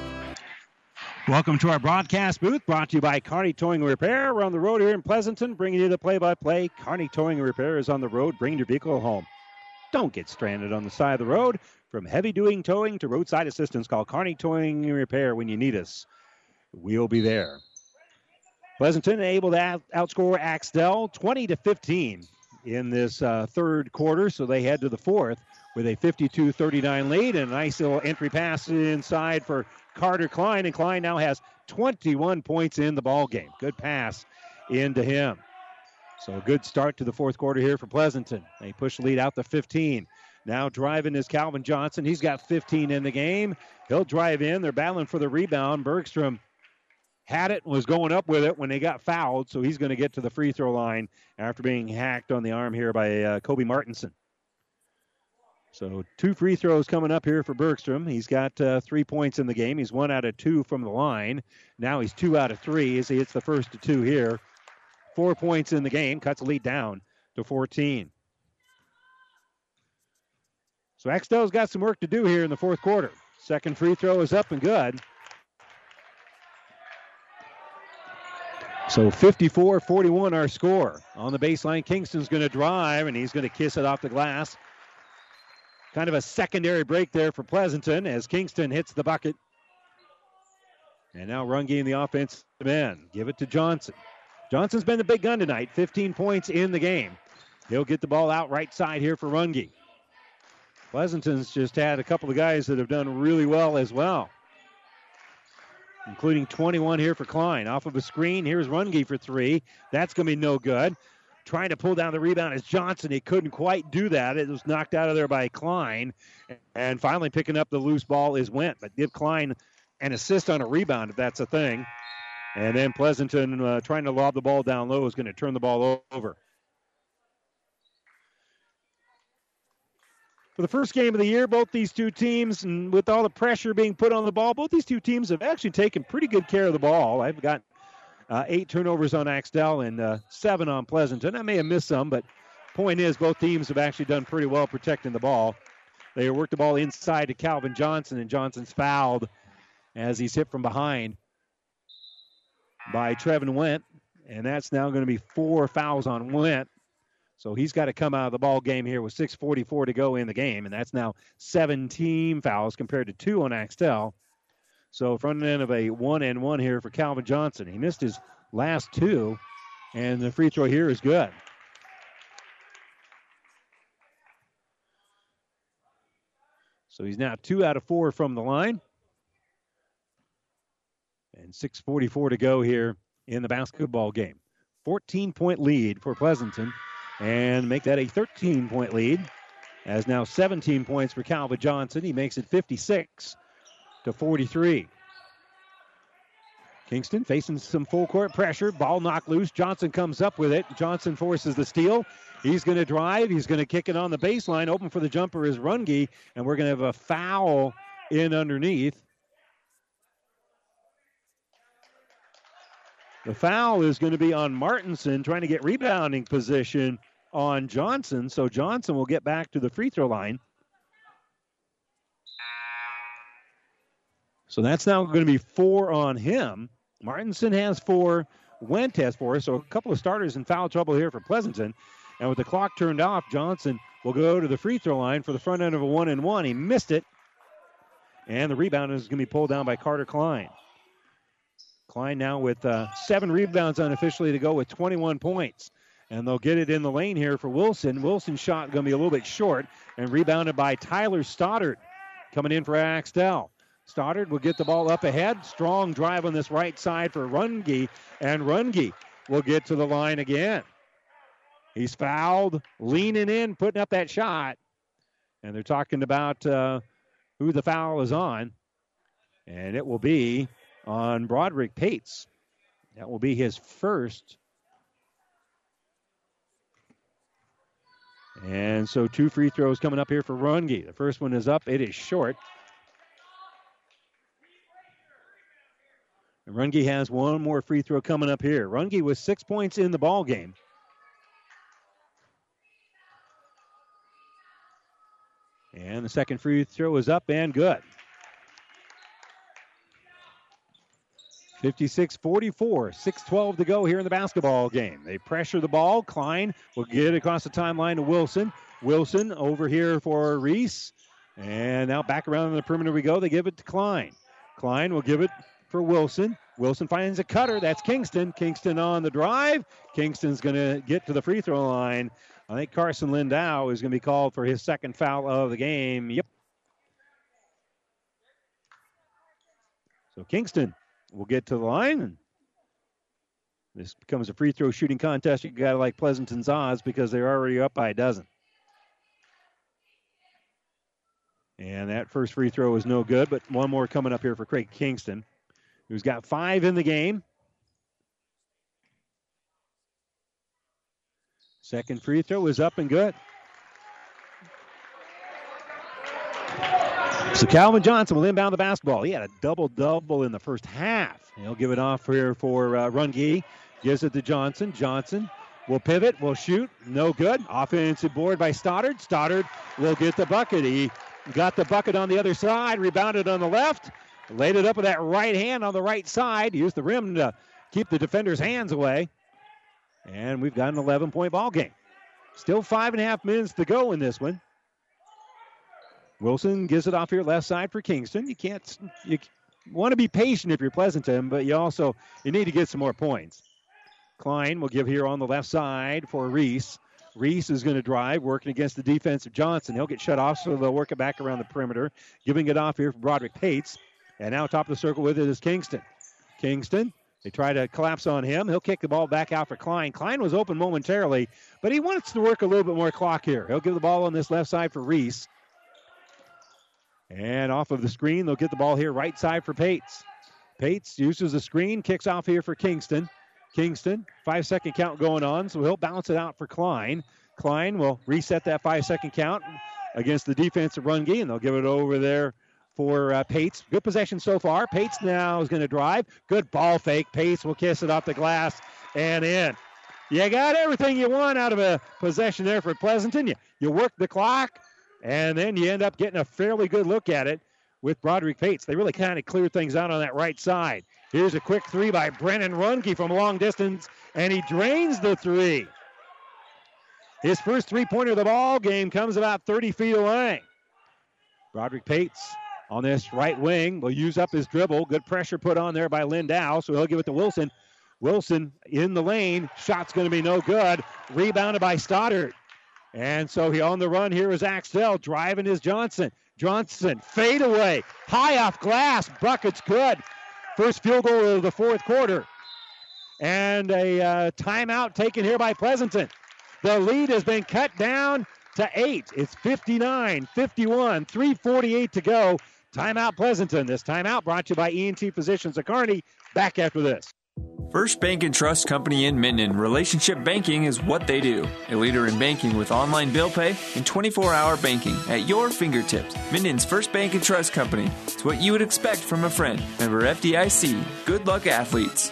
Welcome to our broadcast booth brought to you by Kearney Towing and Repair. We're on the road here in Pleasanton, bringing you the play by play. Kearney Towing and Repair is on the road, bringing your vehicle home. Don't get stranded on the side of the road. From heavy duty towing to roadside assistance, call Kearney Towing and Repair when you need us. We'll be there. Pleasanton able to out- outscore Axtell 20 to 15 in this uh, third quarter, so they head to the fourth with a 52 39 lead and a nice little entry pass inside for Carter Klein, and Klein now has 21 points in the ball game. Good pass into him. So a good start to the fourth quarter here for Pleasanton. They push the lead out to 15. Now driving is Calvin Johnson. He's got 15 in the game. He'll drive in. They're battling for the rebound. Bergstrom had it and was going up with it when they got fouled, so he's going to get to the free throw line after being hacked on the arm here by uh, Kobe Martinson. So two free throws coming up here for Bergstrom. He's got uh, three points in the game. He's one out of two from the line. Now he's two out of three as he hits the first to two here. Four points in the game, cuts the lead down to 14. So Axtell's got some work to do here in the fourth quarter. Second free throw is up and good. So 54 41 our score. On the baseline, Kingston's going to drive and he's going to kiss it off the glass. Kind of a secondary break there for Pleasanton as Kingston hits the bucket. And now Runge in the offense end. Give it to Johnson. Johnson's been the big gun tonight, 15 points in the game. He'll get the ball out right side here for Runge. Pleasanton's just had a couple of guys that have done really well as well, including 21 here for Klein. Off of a screen, here's Runge for three. That's going to be no good. Trying to pull down the rebound is Johnson. He couldn't quite do that. It was knocked out of there by Klein. And finally picking up the loose ball is Went. But give Klein an assist on a rebound if that's a thing. And then Pleasanton uh, trying to lob the ball down low is going to turn the ball over. For the first game of the year, both these two teams, and with all the pressure being put on the ball, both these two teams have actually taken pretty good care of the ball. I've got uh, eight turnovers on Axtell and uh, seven on Pleasanton. I may have missed some, but point is, both teams have actually done pretty well protecting the ball. They worked the ball inside to Calvin Johnson, and Johnson's fouled as he's hit from behind by Trevin Went, and that's now going to be four fouls on Went. So he's got to come out of the ball game here with 6:44 to go in the game, and that's now 17 fouls compared to two on Axtell. So front end of a one and one here for Calvin Johnson. He missed his last two, and the free throw here is good. So he's now two out of four from the line. And 6.44 to go here in the basketball game. 14 point lead for Pleasanton and make that a 13 point lead. As now 17 points for Calvin Johnson. He makes it 56 to 43. Kingston facing some full court pressure. Ball knocked loose. Johnson comes up with it. Johnson forces the steal. He's going to drive. He's going to kick it on the baseline. Open for the jumper is Runge, and we're going to have a foul in underneath. The foul is going to be on Martinson trying to get rebounding position on Johnson. So Johnson will get back to the free throw line. So that's now going to be four on him. Martinson has four. Went has four. So a couple of starters in foul trouble here for Pleasanton. And with the clock turned off, Johnson will go to the free throw line for the front end of a one and one. He missed it. And the rebound is going to be pulled down by Carter Klein. Klein now with uh, seven rebounds unofficially to go with 21 points. And they'll get it in the lane here for Wilson. Wilson's shot going to be a little bit short and rebounded by Tyler Stoddard coming in for Axtell. Stoddard will get the ball up ahead. Strong drive on this right side for Runge, and Runge will get to the line again. He's fouled, leaning in, putting up that shot. And they're talking about uh, who the foul is on. And it will be on Broderick Pates. That will be his first. And so two free throws coming up here for Runge. The first one is up. It is short. Runge has one more free throw coming up here. Runge with six points in the ball game. And the second free throw is up and good. 56 44, 6 12 to go here in the basketball game. They pressure the ball. Klein will get it across the timeline to Wilson. Wilson over here for Reese. And now back around the perimeter we go. They give it to Klein. Klein will give it for Wilson. Wilson finds a cutter. That's Kingston. Kingston on the drive. Kingston's going to get to the free throw line. I think Carson Lindau is going to be called for his second foul of the game. Yep. So Kingston will get to the line. And This becomes a free throw shooting contest. You got to like Pleasanton's odds because they're already up by a dozen. And that first free throw is no good, but one more coming up here for Craig Kingston, who's got five in the game. Second free throw is up and good. So Calvin Johnson will inbound the basketball. He had a double double in the first half. He'll give it off here for uh, Runge. Gives it to Johnson. Johnson will pivot, will shoot. No good. Offensive board by Stoddard. Stoddard will get the bucket. He got the bucket on the other side, rebounded on the left, laid it up with that right hand on the right side. Used the rim to keep the defender's hands away. And we've got an 11 point ball game. Still five and a half minutes to go in this one. Wilson gives it off here left side for Kingston. You can't you want to be patient if you're Pleasanton, but you also you need to get some more points. Klein will give here on the left side for Reese. Reese is going to drive, working against the defense of Johnson. He'll get shut off, so they'll work it back around the perimeter, giving it off here for Broderick Pates. And now top of the circle with it is Kingston. Kingston, they try to collapse on him. He'll kick the ball back out for Klein. Klein was open momentarily, but he wants to work a little bit more clock here. He'll give the ball on this left side for Reese. And off of the screen, they'll get the ball here right side for Pates. Pates uses the screen, kicks off here for Kingston. Kingston, five second count going on, so he'll bounce it out for Klein. Klein will reset that five second count against the defensive run game. They'll give it over there for uh, Pates. Good possession so far. Pates now is going to drive. Good ball fake. Pates will kiss it off the glass and in. You got everything you want out of a possession there for Pleasanton. You, you work the clock, and then you end up getting a fairly good look at it with Broderick Pates. They really kind of cleared things out on that right side. Here's a quick three by Brennan Runge from long distance, and he drains the three. His first three pointer of the ball game comes about 30 feet away. Broderick Pates on this right wing will use up his dribble. Good pressure put on there by Lindau, so he'll give it to Wilson. Wilson in the lane. Shot's going to be no good. Rebounded by Stoddard. And so he on the run here is Axtell driving his Johnson. Johnson fade away, high off glass. Bucket's good. First field goal of the fourth quarter. And a uh, timeout taken here by Pleasanton. The lead has been cut down to eight. It's 59 51, 348 to go. Timeout Pleasanton. This timeout brought to you by ENT Physicians of Kearney. Back after this. First Bank and Trust Company in Minden. Relationship banking is what they do. A leader in banking with online bill pay and 24 hour banking at your fingertips. Minden's First Bank and Trust Company. It's what you would expect from a friend. Member FDIC. Good luck, athletes.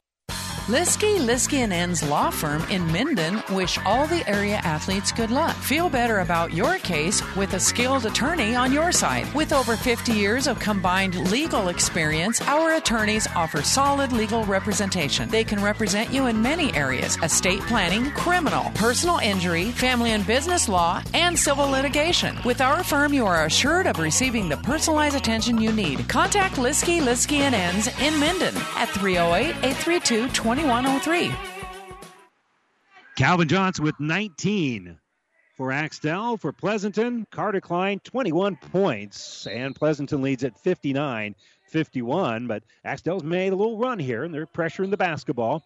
Liskey, Liskey and Ends Law Firm in Minden wish all the area athletes good luck. Feel better about your case with a skilled attorney on your side. With over 50 years of combined legal experience, our attorneys offer solid legal representation. They can represent you in many areas estate planning, criminal, personal injury, family and business law, and civil litigation. With our firm, you are assured of receiving the personalized attention you need. Contact Liskey, Liskey and Ends in Minden at 308 832 2103. Calvin Johnson with 19 for Axtell. For Pleasanton, Carter Klein, 21 points. And Pleasanton leads at 59 51. But Axtell's made a little run here, and they're pressuring the basketball.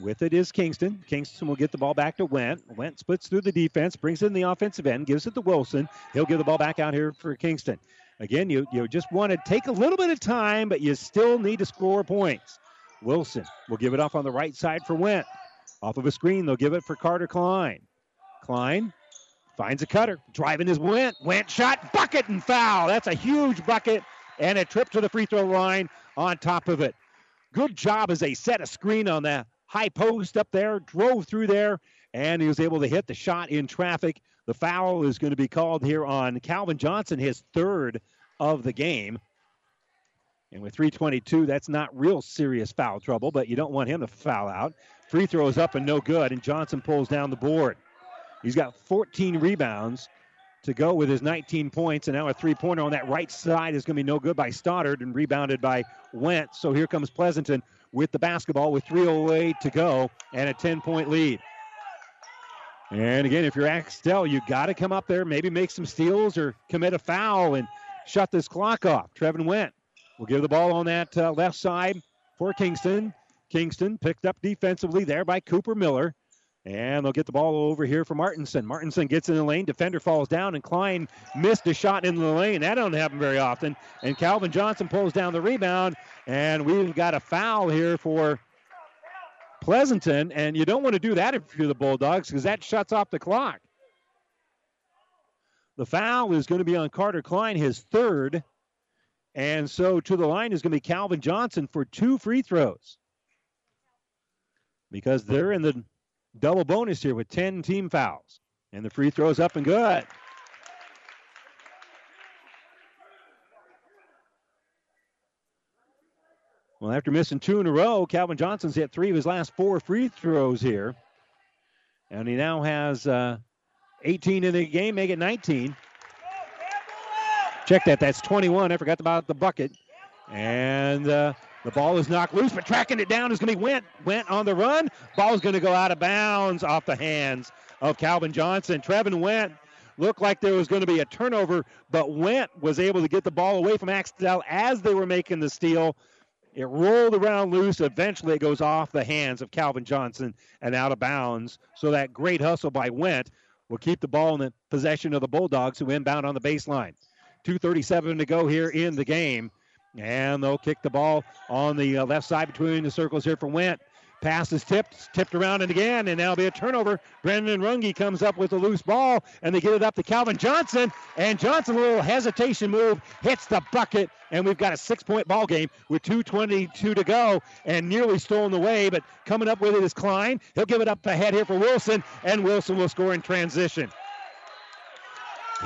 With it is Kingston. Kingston will get the ball back to Went. Went splits through the defense, brings in the offensive end, gives it to Wilson. He'll give the ball back out here for Kingston. Again, you, you just want to take a little bit of time, but you still need to score points. Wilson will give it off on the right side for Went. Off of a screen, they'll give it for Carter Klein. Klein finds a cutter, driving his Went. Went shot, bucket and foul. That's a huge bucket and a trip to the free throw line on top of it. Good job as they set a screen on that high post up there, drove through there, and he was able to hit the shot in traffic. The foul is going to be called here on Calvin Johnson, his third of the game. And with 322, that's not real serious foul trouble, but you don't want him to foul out. Free throw is up and no good, and Johnson pulls down the board. He's got 14 rebounds, to go with his 19 points. And now a three pointer on that right side is going to be no good by Stoddard and rebounded by Went. So here comes Pleasanton with the basketball with 3.08 to go and a 10 point lead. And again, if you're Axtell, you got to come up there, maybe make some steals or commit a foul and shut this clock off. Trevin Went will give the ball on that uh, left side for Kingston. Kingston picked up defensively there by Cooper Miller. And they'll get the ball over here for Martinson. Martinson gets in the lane. Defender falls down, and Klein missed a shot in the lane. That don't happen very often. And Calvin Johnson pulls down the rebound. And we've got a foul here for Pleasanton. And you don't want to do that if you're the Bulldogs because that shuts off the clock. The foul is going to be on Carter Klein, his third. And so to the line is going to be Calvin Johnson for two free throws because they're in the double bonus here with 10 team fouls. And the free throw's up and good. Well, after missing two in a row, Calvin Johnson's hit three of his last four free throws here. And he now has uh, 18 in the game, make it 19. Check that. That's 21. I forgot about the bucket. And uh, the ball is knocked loose, but tracking it down is going to be Went. Went on the run. Ball is going to go out of bounds off the hands of Calvin Johnson. Trevin Went looked like there was going to be a turnover, but Went was able to get the ball away from Axtell as they were making the steal. It rolled around loose. Eventually, it goes off the hands of Calvin Johnson and out of bounds. So that great hustle by Went will keep the ball in the possession of the Bulldogs, who inbound on the baseline. 2:37 to go here in the game, and they'll kick the ball on the uh, left side between the circles here for Went. Pass is tipped, tipped around and again, and now be a turnover. Brennan Runge comes up with a loose ball, and they get it up to Calvin Johnson. And Johnson, a little hesitation move, hits the bucket, and we've got a six-point ball game with 2:22 to go, and nearly stolen away. But coming up with it is Klein. He'll give it up ahead here for Wilson, and Wilson will score in transition.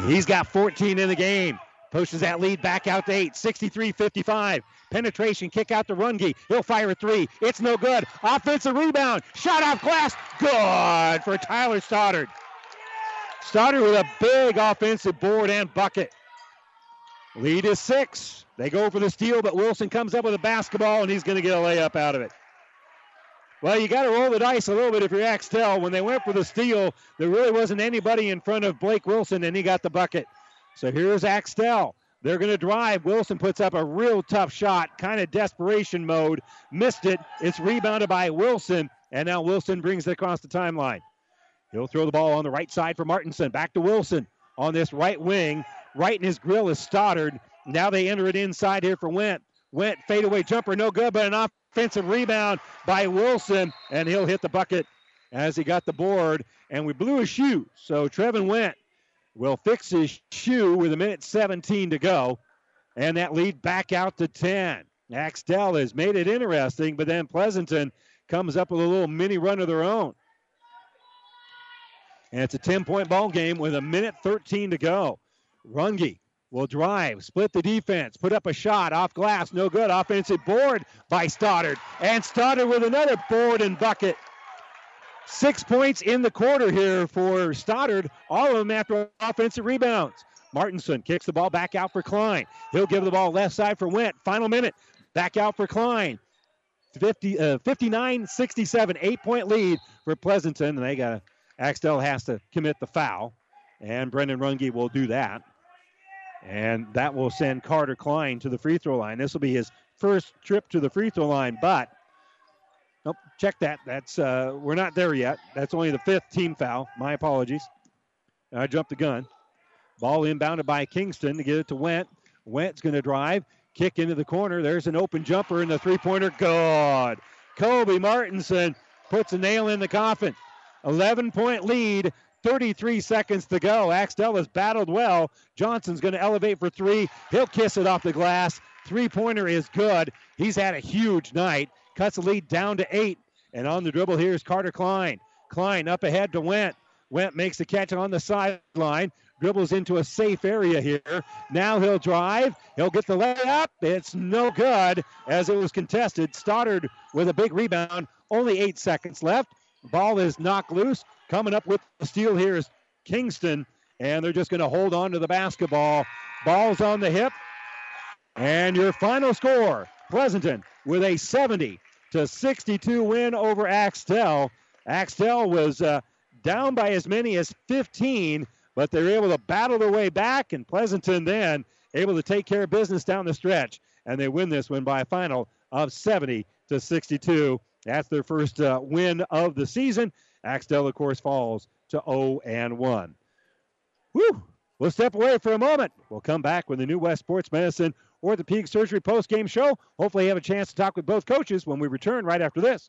He's got 14 in the game. Pushes that lead back out to eight. 63 55. Penetration kick out to Runge. He'll fire a three. It's no good. Offensive rebound. Shot off glass. Good for Tyler Stoddard. Stoddard with a big offensive board and bucket. Lead is six. They go for the steal, but Wilson comes up with a basketball and he's going to get a layup out of it. Well, you got to roll the dice a little bit if you're Axtell. When they went for the steal, there really wasn't anybody in front of Blake Wilson, and he got the bucket. So here's Axtell. They're going to drive. Wilson puts up a real tough shot, kind of desperation mode. Missed it. It's rebounded by Wilson, and now Wilson brings it across the timeline. He'll throw the ball on the right side for Martinson. Back to Wilson on this right wing. Right in his grill is Stoddard. Now they enter it inside here for Went. Went fadeaway jumper, no good, but an offensive rebound by Wilson, and he'll hit the bucket as he got the board. And we blew a shoe. So Trevin Went will fix his shoe with a minute 17 to go. And that lead back out to 10. Axtell has made it interesting, but then Pleasanton comes up with a little mini run of their own. And it's a 10 point ball game with a minute 13 to go. Runge will drive, split the defense, put up a shot off glass, no good. Offensive board by Stoddard. And Stoddard with another board and bucket. Six points in the quarter here for Stoddard, all of them after offensive rebounds. Martinson kicks the ball back out for Klein. He'll give the ball left side for Went. Final minute. Back out for Klein. 50, uh, 59 67, eight point lead for Pleasanton. And they got Axtell has to commit the foul. And Brennan Runge will do that. And that will send Carter Klein to the free throw line. This will be his first trip to the free throw line, but Nope, check that. That's uh, we're not there yet. That's only the fifth team foul. My apologies. I jumped the gun. Ball inbounded by Kingston to get it to Went. Went's going to drive, kick into the corner. There's an open jumper and the three-pointer. Good. Kobe Martinson puts a nail in the coffin. 11-point lead. 33 seconds to go. Axtell has battled well. Johnson's going to elevate for three. He'll kiss it off the glass. Three pointer is good. He's had a huge night cuts the lead down to eight. And on the dribble here is Carter Klein. Klein up ahead to Went. Went makes the catch on the sideline. Dribbles into a safe area here. Now he'll drive. He'll get the layup. It's no good as it was contested. Stoddard with a big rebound. Only eight seconds left. Ball is knocked loose. Coming up with the steal here is Kingston. and they're just going to hold on to the basketball. Ball's on the hip. And your final score Pleasanton with a 70 to 62 win over Axtell. Axtell was uh, down by as many as 15, but they were able to battle their way back, and Pleasanton then able to take care of business down the stretch, and they win this one by a final of 70 to 62. That's their first uh, win of the season. Axtell, of course, falls to 0 and 1. Whew. We'll step away for a moment. We'll come back with the New West Sports Medicine or the Orthopedic Surgery post-game show. Hopefully, have a chance to talk with both coaches when we return right after this.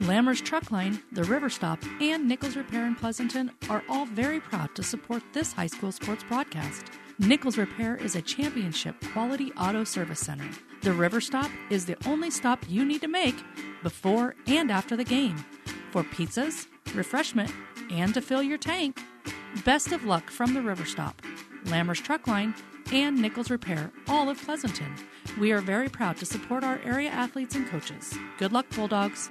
Lammer's Truck Line, the River Stop, and Nichols Repair in Pleasanton are all very proud to support this high school sports broadcast. Nichols Repair is a championship quality auto service center. The River Stop is the only stop you need to make before and after the game for pizzas, refreshment, and to fill your tank. Best of luck from the River Stop, Lammer's Truck Line, and Nichols Repair, all of Pleasanton. We are very proud to support our area athletes and coaches. Good luck, Bulldogs.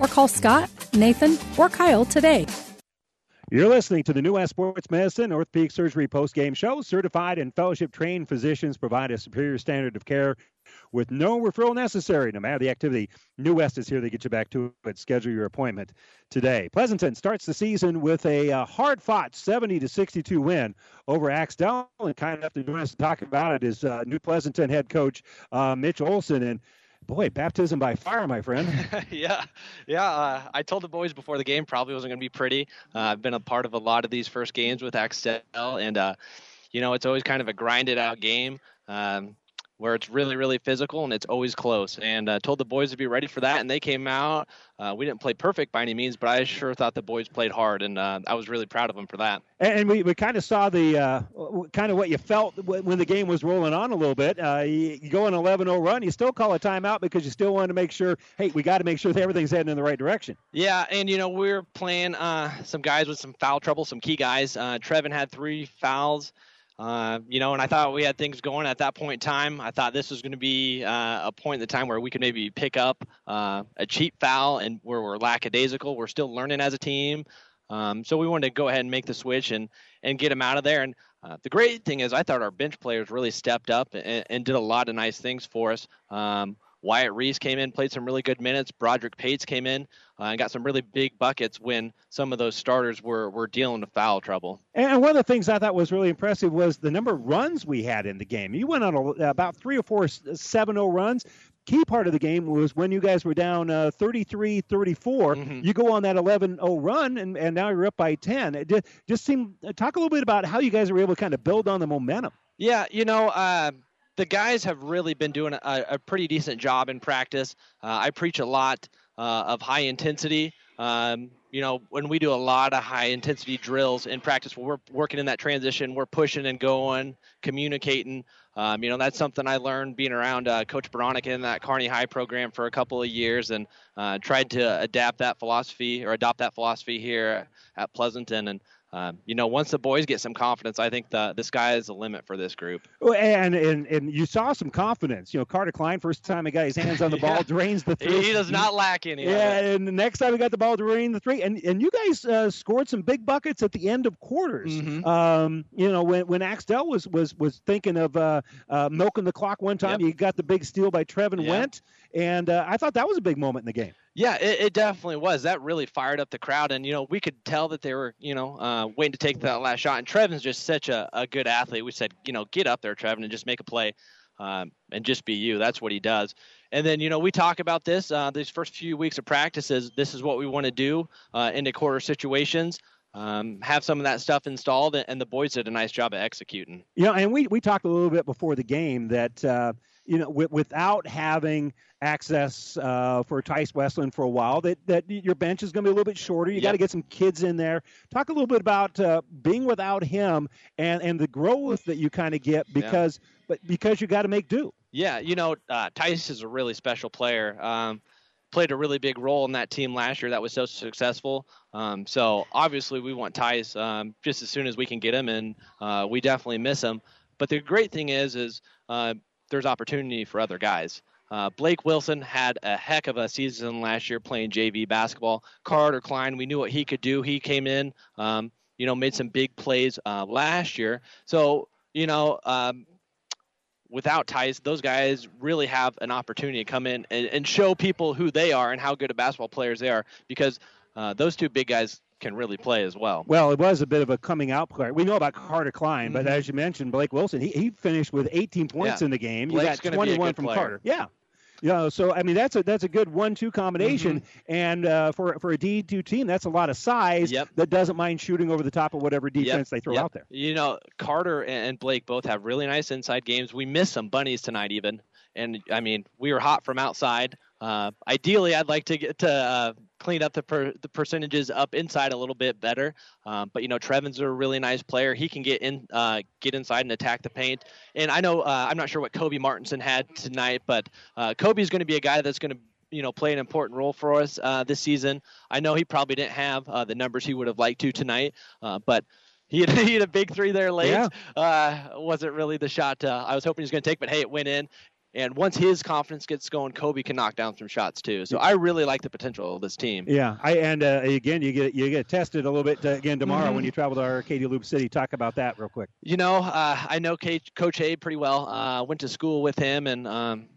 or call Scott, Nathan, or Kyle today. You're listening to the New West Sports Medicine Orthopedic Surgery post-game show. Certified and fellowship-trained physicians provide a superior standard of care with no referral necessary, no matter the activity. New West is here to get you back to it. Schedule your appointment today. Pleasanton starts the season with a uh, hard-fought 70 to 62 win over Axtell, and kind enough to join us to talk about it is uh, New Pleasanton head coach uh, Mitch Olson. And boy, baptism by fire, my friend. yeah, yeah. Uh, I told the boys before the game probably wasn't going to be pretty. Uh, I've been a part of a lot of these first games with Axtell, and uh, you know it's always kind of a grinded out game. Um, where it's really, really physical and it's always close. And uh, told the boys to be ready for that, and they came out. Uh, we didn't play perfect by any means, but I sure thought the boys played hard, and uh, I was really proud of them for that. And we, we kind of saw the uh, kind of what you felt when the game was rolling on a little bit. Uh, you, you, go an 11-0 run, you still call a timeout because you still want to make sure, hey, we got to make sure that everything's heading in the right direction. Yeah, and you know we're playing uh, some guys with some foul trouble, some key guys. Trevin had three fouls. Uh, you know, and I thought we had things going at that point in time. I thought this was going to be uh, a point in the time where we could maybe pick up uh, a cheap foul and where we're lackadaisical. We're still learning as a team. Um, so we wanted to go ahead and make the switch and, and get them out of there. And uh, the great thing is, I thought our bench players really stepped up and, and did a lot of nice things for us. Um, Wyatt Reese came in, played some really good minutes. Broderick Pates came in uh, and got some really big buckets when some of those starters were, were dealing with foul trouble. And one of the things I thought was really impressive was the number of runs we had in the game. You went on a, about three or four 7 0 runs. Key part of the game was when you guys were down uh, 33 34. Mm-hmm. You go on that 11 0 run, and, and now you're up by 10. It just, just seemed, talk a little bit about how you guys were able to kind of build on the momentum. Yeah, you know, uh, the guys have really been doing a, a pretty decent job in practice. Uh, I preach a lot uh, of high intensity. Um, you know, when we do a lot of high intensity drills in practice, we're working in that transition, we're pushing and going, communicating. Um, you know, that's something I learned being around uh, Coach Veronica in that Kearney High program for a couple of years and uh, tried to adapt that philosophy or adopt that philosophy here at Pleasanton. And um, you know, once the boys get some confidence, I think the the sky is the limit for this group. And and and you saw some confidence. You know, Carter Klein, first time he got his hands on the ball, Yeah. drains the three. He does not lack any. of Yeah, and the next time he got the ball, drain the three, and and you guys uh, scored some big buckets at the end of quarters. Mm-hmm. Um, you know, when when Axtell was was was thinking of uh, uh, milking the clock one time, you got the big steal by Trevin Yeah. Went, and uh, I thought that was a big moment in the game. Yeah, it, it definitely was. That really fired up the crowd, and you know we could tell that they were, you know, uh, waiting to take that last shot. And Trevin's just such a, a good athlete. We said, you know, get up there, Trevin, and just make a play, um, and just be you. That's what he does. And then you know we talk about this uh, these first few weeks of practices. This is what we want to do uh, into quarter situations. Um, have some of that stuff installed, and, and the boys did a nice job of executing. You know, and we, we talked a little bit before the game that uh, you know w- without having access uh, for Tice Westland for a while, that that your bench is going to be a little bit shorter. You got to get some kids in there. Talk a little bit about uh, being without him and and the growth that you kind of get because but because you got to make do. Yeah, you know, uh, Tice is a really special player. Um, played a really big role in that team last year that was so successful. Um, so obviously we want Tice um, just as soon as we can get him, and uh, we definitely miss him. But the great thing is, is uh, there's opportunity for other guys. Uh, Blake Wilson had a heck of a season last year playing JV basketball. Carter Klein, we knew what he could do. He came in, um, you know, made some big plays uh, last year. So you know, um, without ties, those guys really have an opportunity to come in and, and show people who they are and how good of basketball players they are because uh, those two big guys can really play as well. Well, it was a bit of a coming out player. We know about Carter Klein, but Mhm. as you mentioned, Blake Wilson, he, he finished with 18 points Yeah. in the game. Blake's you got be a 21 good from player. Carter. Yeah. Yeah, so I mean that's a that's a good one-two combination, Mm-hmm. and uh, for for a D two team, that's a lot of size Yep. that doesn't mind shooting over the top of whatever defense they throw Yep. out there. You know, Carter and Blake both have really nice inside games. We missed some bunnies tonight, even. And I mean, we were hot from outside. Uh, ideally, I'd like to get to uh, clean up the per, the percentages up inside a little bit better. Um, but you know, Trevin's a really nice player. He can get in, uh, get inside and attack the paint. And I know uh, I'm not sure what Kobe Martinson had tonight, but uh, Kobe's going to be a guy that's going to you know play an important role for us uh, this season. I know he probably didn't have uh, the numbers he would have liked to tonight, uh, but he had, he had a big three there late. Yeah. Uh, wasn't really the shot uh, I was hoping he was going to take, but hey, it went in. And once his confidence gets going, Kobe can knock down some shots too. So I really like the potential of this team. Yeah, I and uh, again you get you get tested a little bit uh, again tomorrow Mhm. when you travel to Arcadia Loop City. Talk about that real quick. You know, uh, I know K- Coach Abe pretty well. Uh, went to school with him, and um,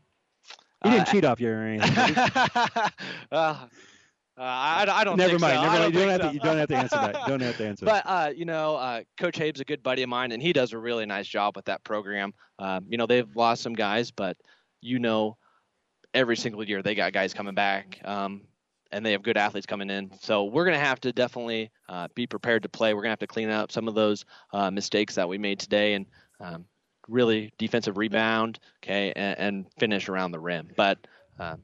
He didn't uh, cheat off you or anything. uh, uh, I, I don't never think mind. so. Never mind. You don't have to. You don't have to answer that. You don't have to answer that. But uh, you know, uh, Coach Habe's a good buddy of mine, and he does a really nice job with that program. Um, you know, they've lost some guys, but you know, every single year they got guys coming back, um, and they have good athletes coming in. So we're gonna have to definitely uh, be prepared to play. We're gonna have to clean up some of those uh, mistakes that we made today, and um, really defensive rebound, okay, and, and finish around the rim. But uh,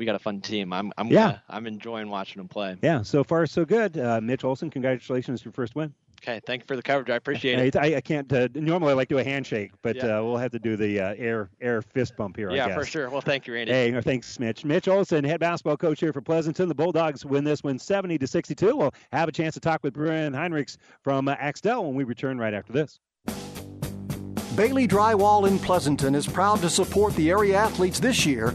we got a fun team. I'm I'm Yeah. gonna- I'm enjoying watching them play. yeah, so far so good. Uh, Mitch Olson, congratulations for your first win. Okay, thank you for the coverage. I appreciate it. I, I can't. Uh, normally I like do a handshake, but Yeah. uh, we'll have to do the uh, air air fist bump here. I Yeah, guess. for sure. Well, thank you, Randy. Hey, no, thanks, Mitch. Mitch Olson, head basketball coach here for Pleasanton. The Bulldogs win this one 70 to 62. We'll have a chance to talk with Brian Heinrichs from uh, Axtell when we return right after this. Bailey Drywall in Pleasanton is proud to support the area athletes this year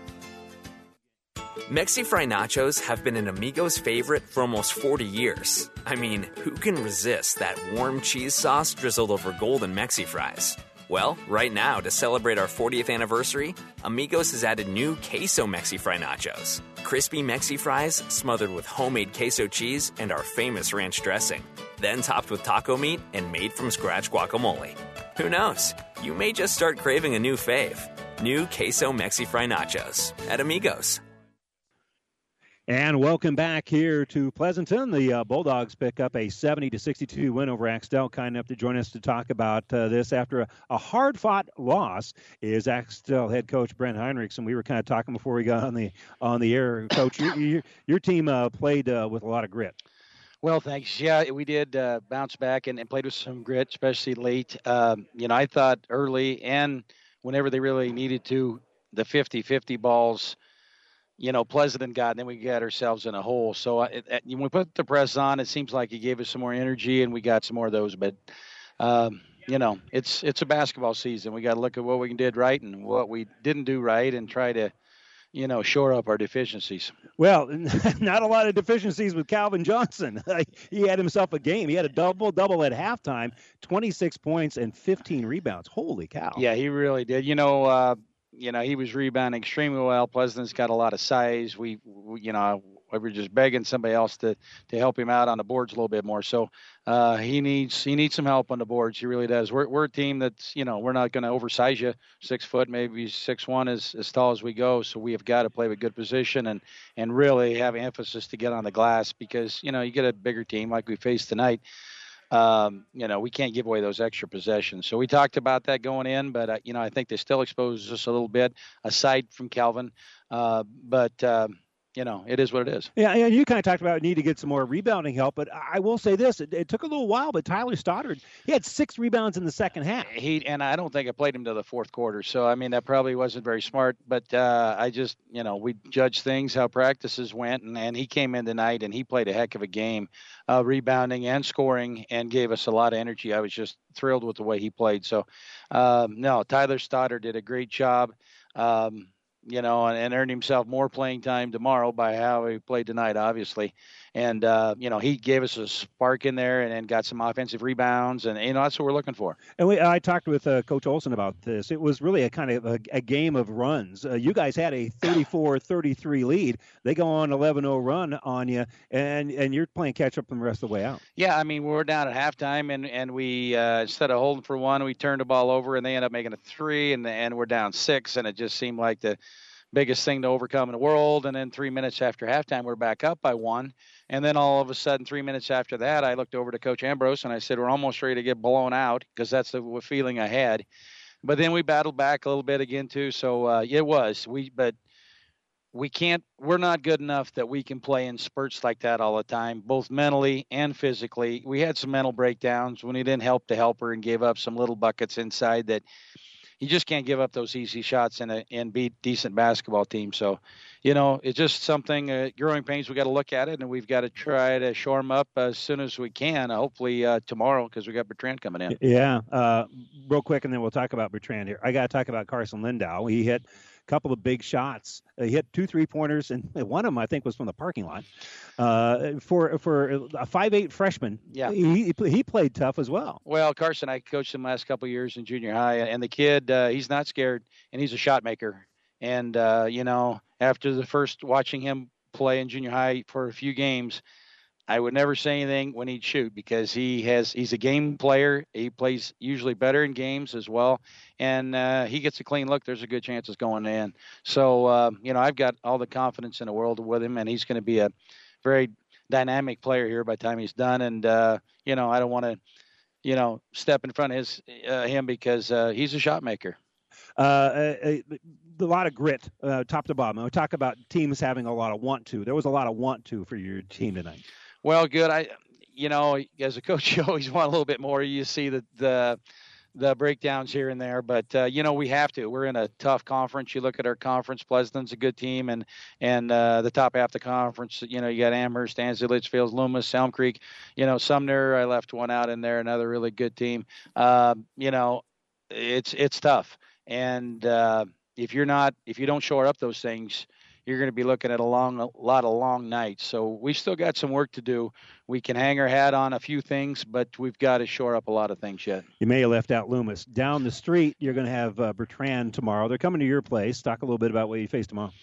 Mexi Fry nachos have been an Amigo's favorite for almost 40 years. I mean, who can resist that warm cheese sauce drizzled over golden Mexi Fries? Well, right now, to celebrate our 40th anniversary, Amigos has added new Queso Mexi Fry nachos. Crispy Mexi Fries smothered with homemade queso cheese and our famous ranch dressing. Then topped with taco meat and made from scratch guacamole. Who knows? You may just start craving a new fave. New Queso Mexi Fry nachos at Amigos. And welcome back here to Pleasanton. The uh, Bulldogs pick up a 70 to 62 win over Axtell. Kind enough to join us to talk about uh, this after a, a hard-fought loss is Axtell head coach Brent Heinrichs. And we were kind of talking before we got on the on the air. Coach, your, your, your team uh, played uh, with a lot of grit. Well, thanks. Yeah, we did uh, bounce back and, and, played with some grit, especially late. Um, you know, I thought early and whenever they really needed to, the 50-50 balls – you know, Pleasanton got, and then we got ourselves in a hole. So uh, it, when we put the press on, it seems like it gave us some more energy, and we got some more of those. But um, you know, it's it's a basketball season. We got to look at what we did right and what we didn't do right, and try to, you know, shore up our deficiencies. Well, not a lot of deficiencies with Calvin Johnson. he had himself a game. He had a double double at halftime, 26 points and 15 rebounds. Holy cow! Yeah, he really did. You know, uh, you know, he was rebounding extremely well. Pleasant's got a lot of size. We, we, you know, we were just begging somebody else to to help him out on the boards a little bit more. So uh, he needs he needs some help on the boards. He really does. We're we're a team that's you know we're not going to oversize you. Six foot, maybe six one is as tall as we go. So we have got to play with good position and and really have emphasis to get on the glass because you know you get a bigger team like we faced tonight um, you know, we can't give away those extra possessions. So we talked about that going in, but uh, you know, I think they still expose us a little bit aside from Calvin. Uh, but um, you know, it is what it is. Yeah, and you kind of talked about need to get some more rebounding help, but I will say this: it, it, took a little while, but Tyler Stoddard he had six rebounds in the second half. He and I don't think I played him to the fourth quarter, so I mean that probably wasn't very smart. But uh, I just, you know, we judge things how practices went, and, and he came in tonight and he played a heck of a game, uh, rebounding and scoring, and gave us a lot of energy. I was just thrilled with the way he played. So, um, no, Tyler Stoddard did a great job. Um, you know, and, and himself more playing time tomorrow by how he played tonight, obviously. And, uh, you know, he gave us a spark in there and, and got some offensive rebounds. And, you know, that's what we're looking for. And we, I talked with uh, Coach Olson about this. It was really a kind of a, a game of runs. Uh, you guys had a 34 33 lead. They go on 11 0 run on you, and, and you're playing catch up the rest of the way out. Yeah, I mean, we are down at halftime, and, and we, uh, instead of holding for one, we turned the ball over, and they end up making a three, and, and we're down six. And it just seemed like the, biggest thing to overcome in the world. And then three minutes after halftime, we're back up by one. And then all of a sudden, three minutes after that, I looked over to Coach Ambrose and I said, "We're almost ready to get blown out," because that's the feeling I had. But then we battled back a little bit again too. So uh, it was we, but we can't. We're not good enough that we can play in spurts like that all the time, both mentally and physically. We had some mental breakdowns when he didn't help the helper and gave up some little buckets inside that you just can't give up those easy shots and and beat decent basketball teams. So, you know, it's just something uh, growing pains. We got to look at it, and we've got to try to shore them up as soon as we can. hopefully uh, tomorrow because we got Bertrand coming in. Yeah, uh, real quick, and then we'll talk about Bertrand here. I got to talk about Carson Lindau. He hit couple of big shots. He hit two three pointers, and one of them I think was from the parking lot. Uh, for for a five eight freshman, yeah, he he played tough as well. Well, Carson, I coached him last couple years in junior high, and the kid uh, he's not scared, and he's a shot maker. And uh, you know, after the first watching him play in junior high for a few games, I would never say anything when he'd shoot because he has he's a game player. He plays usually better in games as well, and uh, he gets a clean look. There's a good chance it's going in. So uh, you know I've got all the confidence in the world with him, and he's going to be a very dynamic player here by the time he's done. And uh, you know I don't want to you know step in front of his uh, him because uh, he's a shot maker. Uh, a lot of grit, top to bottom. I talk about teams having a lot of want to. There was a lot of want to for your team tonight. Well, good. I, you know, as a coach, you always want a little bit more. You see the the the breakdowns here and there, but uh, you know we have to. We're in a tough conference. You look at our conference. Pleasanton's a good team, and and uh, the top half of the conference. You know you got Amherst, Ansley, Litchfield, Loomis, Elm Creek. You know Sumner. I left one out in there. Another really good team. Uh, you know, it's it's tough, and uh, if you're not if you don't shore up those things, you're going to be looking at a long a lot of long nights. So we still got some work to do. We can hang our hat on a few things, but we've got to shore up a lot of things yet. You may have left out Loomis. Down the street, you're going to have uh, Bertrand tomorrow. They're coming to your place. Talk a little bit about what you face tomorrow.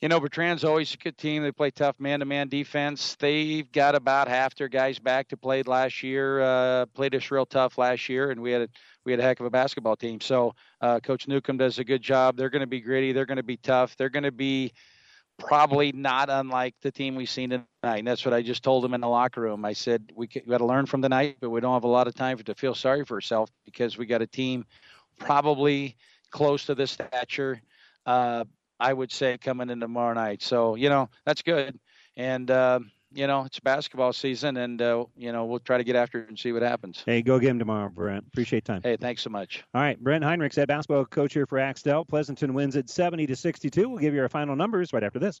You know, Bertrand's always a good team. They play tough man-to-man defense. They've got about half their guys back to played last year. Uh, played us real tough last year, and we had a we had a heck of a basketball team. So uh, Coach Newcomb does a good job. They're going to be gritty. They're going to be tough. They're going to be probably not unlike the team we've seen tonight. And that's what I just told them in the locker room. I said we, got to learn from tonight, but we don't have a lot of time to feel sorry for ourselves because we got a team probably close to the stature. Uh, I would say coming in tomorrow night. So you know that's good. And uh, you know, it's basketball season, and uh, you know we'll try to get after it and see what happens. Hey, go get him tomorrow, Brent. Appreciate time. Hey, thanks so much. All right, Brent Heinrichs, head basketball coach here for Axtell. Pleasanton wins at 70 to 62. We'll give you our final numbers right after this.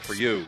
for you.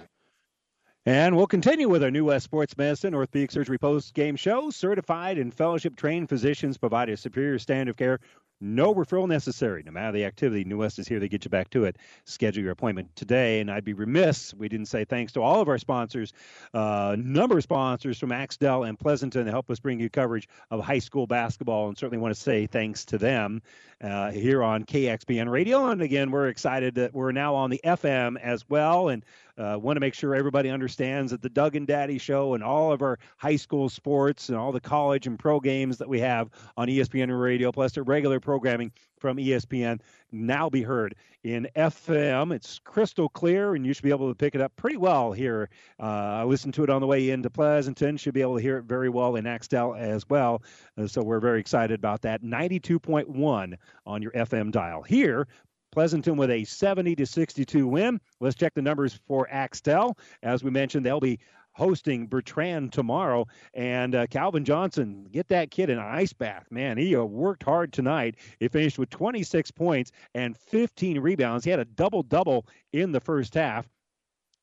And we'll continue with our New West Sports Medicine Orthopedic Surgery post game show. Certified and fellowship trained physicians provide a superior standard of care no referral necessary. No matter the activity, New West is here to get you back to it. Schedule your appointment today. And I'd be remiss we didn't say thanks to all of our sponsors, uh, number of sponsors from Axtell and Pleasanton to help us bring you coverage of high school basketball. And certainly want to say thanks to them uh, here on KXPN Radio. And again, we're excited that we're now on the FM as well. And uh, want to make sure everybody understands that the Doug and Daddy Show and all of our high school sports and all the college and pro games that we have on ESPN Radio, plus the regular programming from ESPN, now be heard in FM. It's crystal clear, and you should be able to pick it up pretty well here. Uh, I listened to it on the way into Pleasanton. Should be able to hear it very well in Axtell as well. Uh, so we're very excited about that. 92.1 on your FM dial. Here, Pleasanton with a 70 to 62 win. Let's check the numbers for Axtell. As we mentioned, they'll be hosting Bertrand tomorrow. And uh, Calvin Johnson, get that kid an ice bath, man. He uh, worked hard tonight. He finished with 26 points and 15 rebounds. He had a double double in the first half.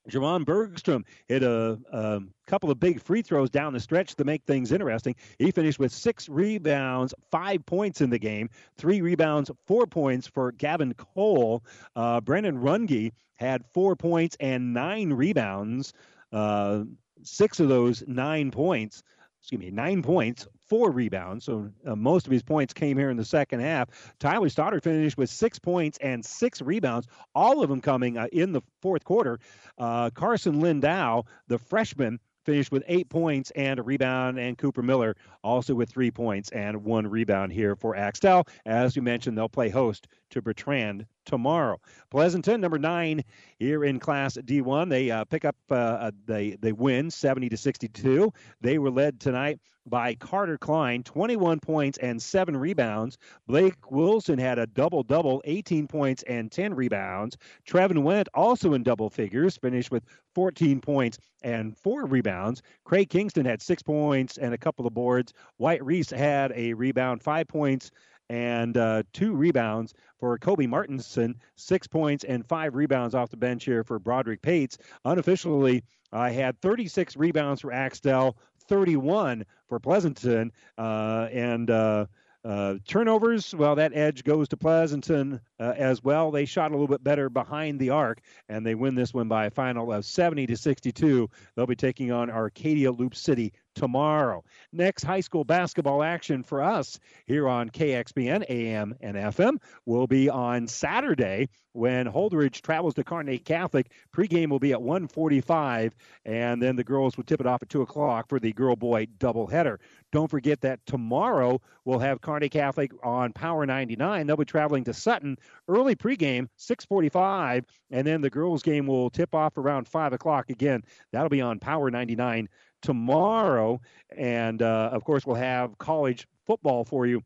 Javon Bergstrom hit a, a, couple of big free throws down the stretch to make things interesting. He finished with six rebounds, five points in the game, three rebounds, four points for Gavin Cole. Uh, Brennan Runge had four points and nine rebounds. Uh, six of those nine points excuse me, nine points, four rebounds. So uh, most of his points came here in the second half. Tyler Stoddard finished with six points and six rebounds, all of them coming uh, in the fourth quarter. Uh, Carson Lindau, the freshman, finished with eight points and a rebound, and Cooper Miller also with three points and one rebound here for Axtell. As we mentioned, they'll play host to Bertrand tomorrow. Pleasanton, number nine here in Class D1, they uh, pick up, uh, uh they they win 70 to 62. They were led tonight by Carter Klein, 21 points and seven rebounds. Blake Wilson had a double double, 18 points and 10 rebounds. Trevin Went also in double figures, finished with 14 points and four rebounds. Craig Kingston had six points and a couple of boards. White Reese had a rebound, five points and uh, two rebounds for Kobe Martinson, six points and five rebounds off the bench here for Broderick Pates. Unofficially, I had 36 rebounds for Axtell, 31 for Pleasanton, uh, and uh, uh, turnovers, well, that edge goes to Pleasanton uh, as well. They shot a little bit better behind the arc, and they win this one by a final of 70 to 62. They'll be taking on Arcadia Loop City tomorrow. Next high school basketball action for us here on KXPN AM and FM will be on Saturday when Holdrege travels to Kearney Catholic. Pregame will be at 1:45, and then the girls will tip it off at 2 o'clock for the girl-boy doubleheader. Don't forget that tomorrow we'll have Kearney Catholic on Power 99. They'll be traveling to Sutton. Early pregame 6:45, and then the girls' game will tip off around 5 o'clock. Again, that'll be on Power 99 tomorrow. And uh, of course, we'll have college football for you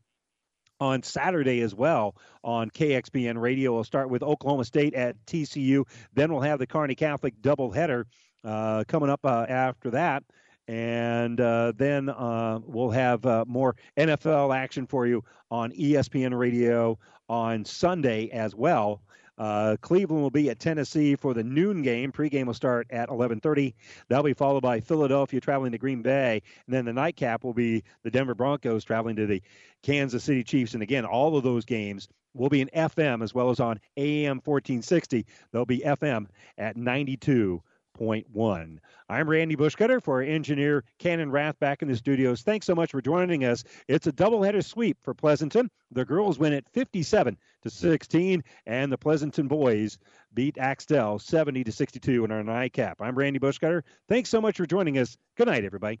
on Saturday as well on KXPN Radio. We'll start with Oklahoma State at TCU. Then we'll have the Kearney Catholic doubleheader uh, coming up uh, after that. And uh, then uh, we'll have uh, more NFL action for you on ESPN Radio on Sunday as well. Uh, Cleveland will be at Tennessee for the noon game. Pregame will start at 11:30. That'll be followed by Philadelphia traveling to Green Bay, and then the nightcap will be the Denver Broncos traveling to the Kansas City Chiefs. And again, all of those games will be in FM as well as on AM 1460. They'll be FM at 92. One. I'm Randy Bushcutter for our engineer Cannon Rath back in the studios. Thanks so much for joining us. It's a doubleheader sweep for Pleasanton. The girls win at 57 to 16, and the Pleasanton boys beat Axtell 70 to 62 in our nightcap. I'm Randy Bushcutter. Thanks so much for joining us. Good night, everybody.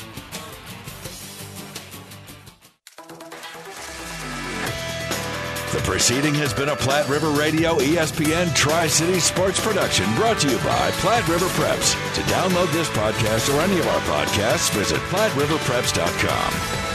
The proceeding has been a Platte River Radio ESPN Tri City Sports production brought to you by Platte River Preps. To download this podcast or any of our podcasts, visit PlatteRiverPreps.com.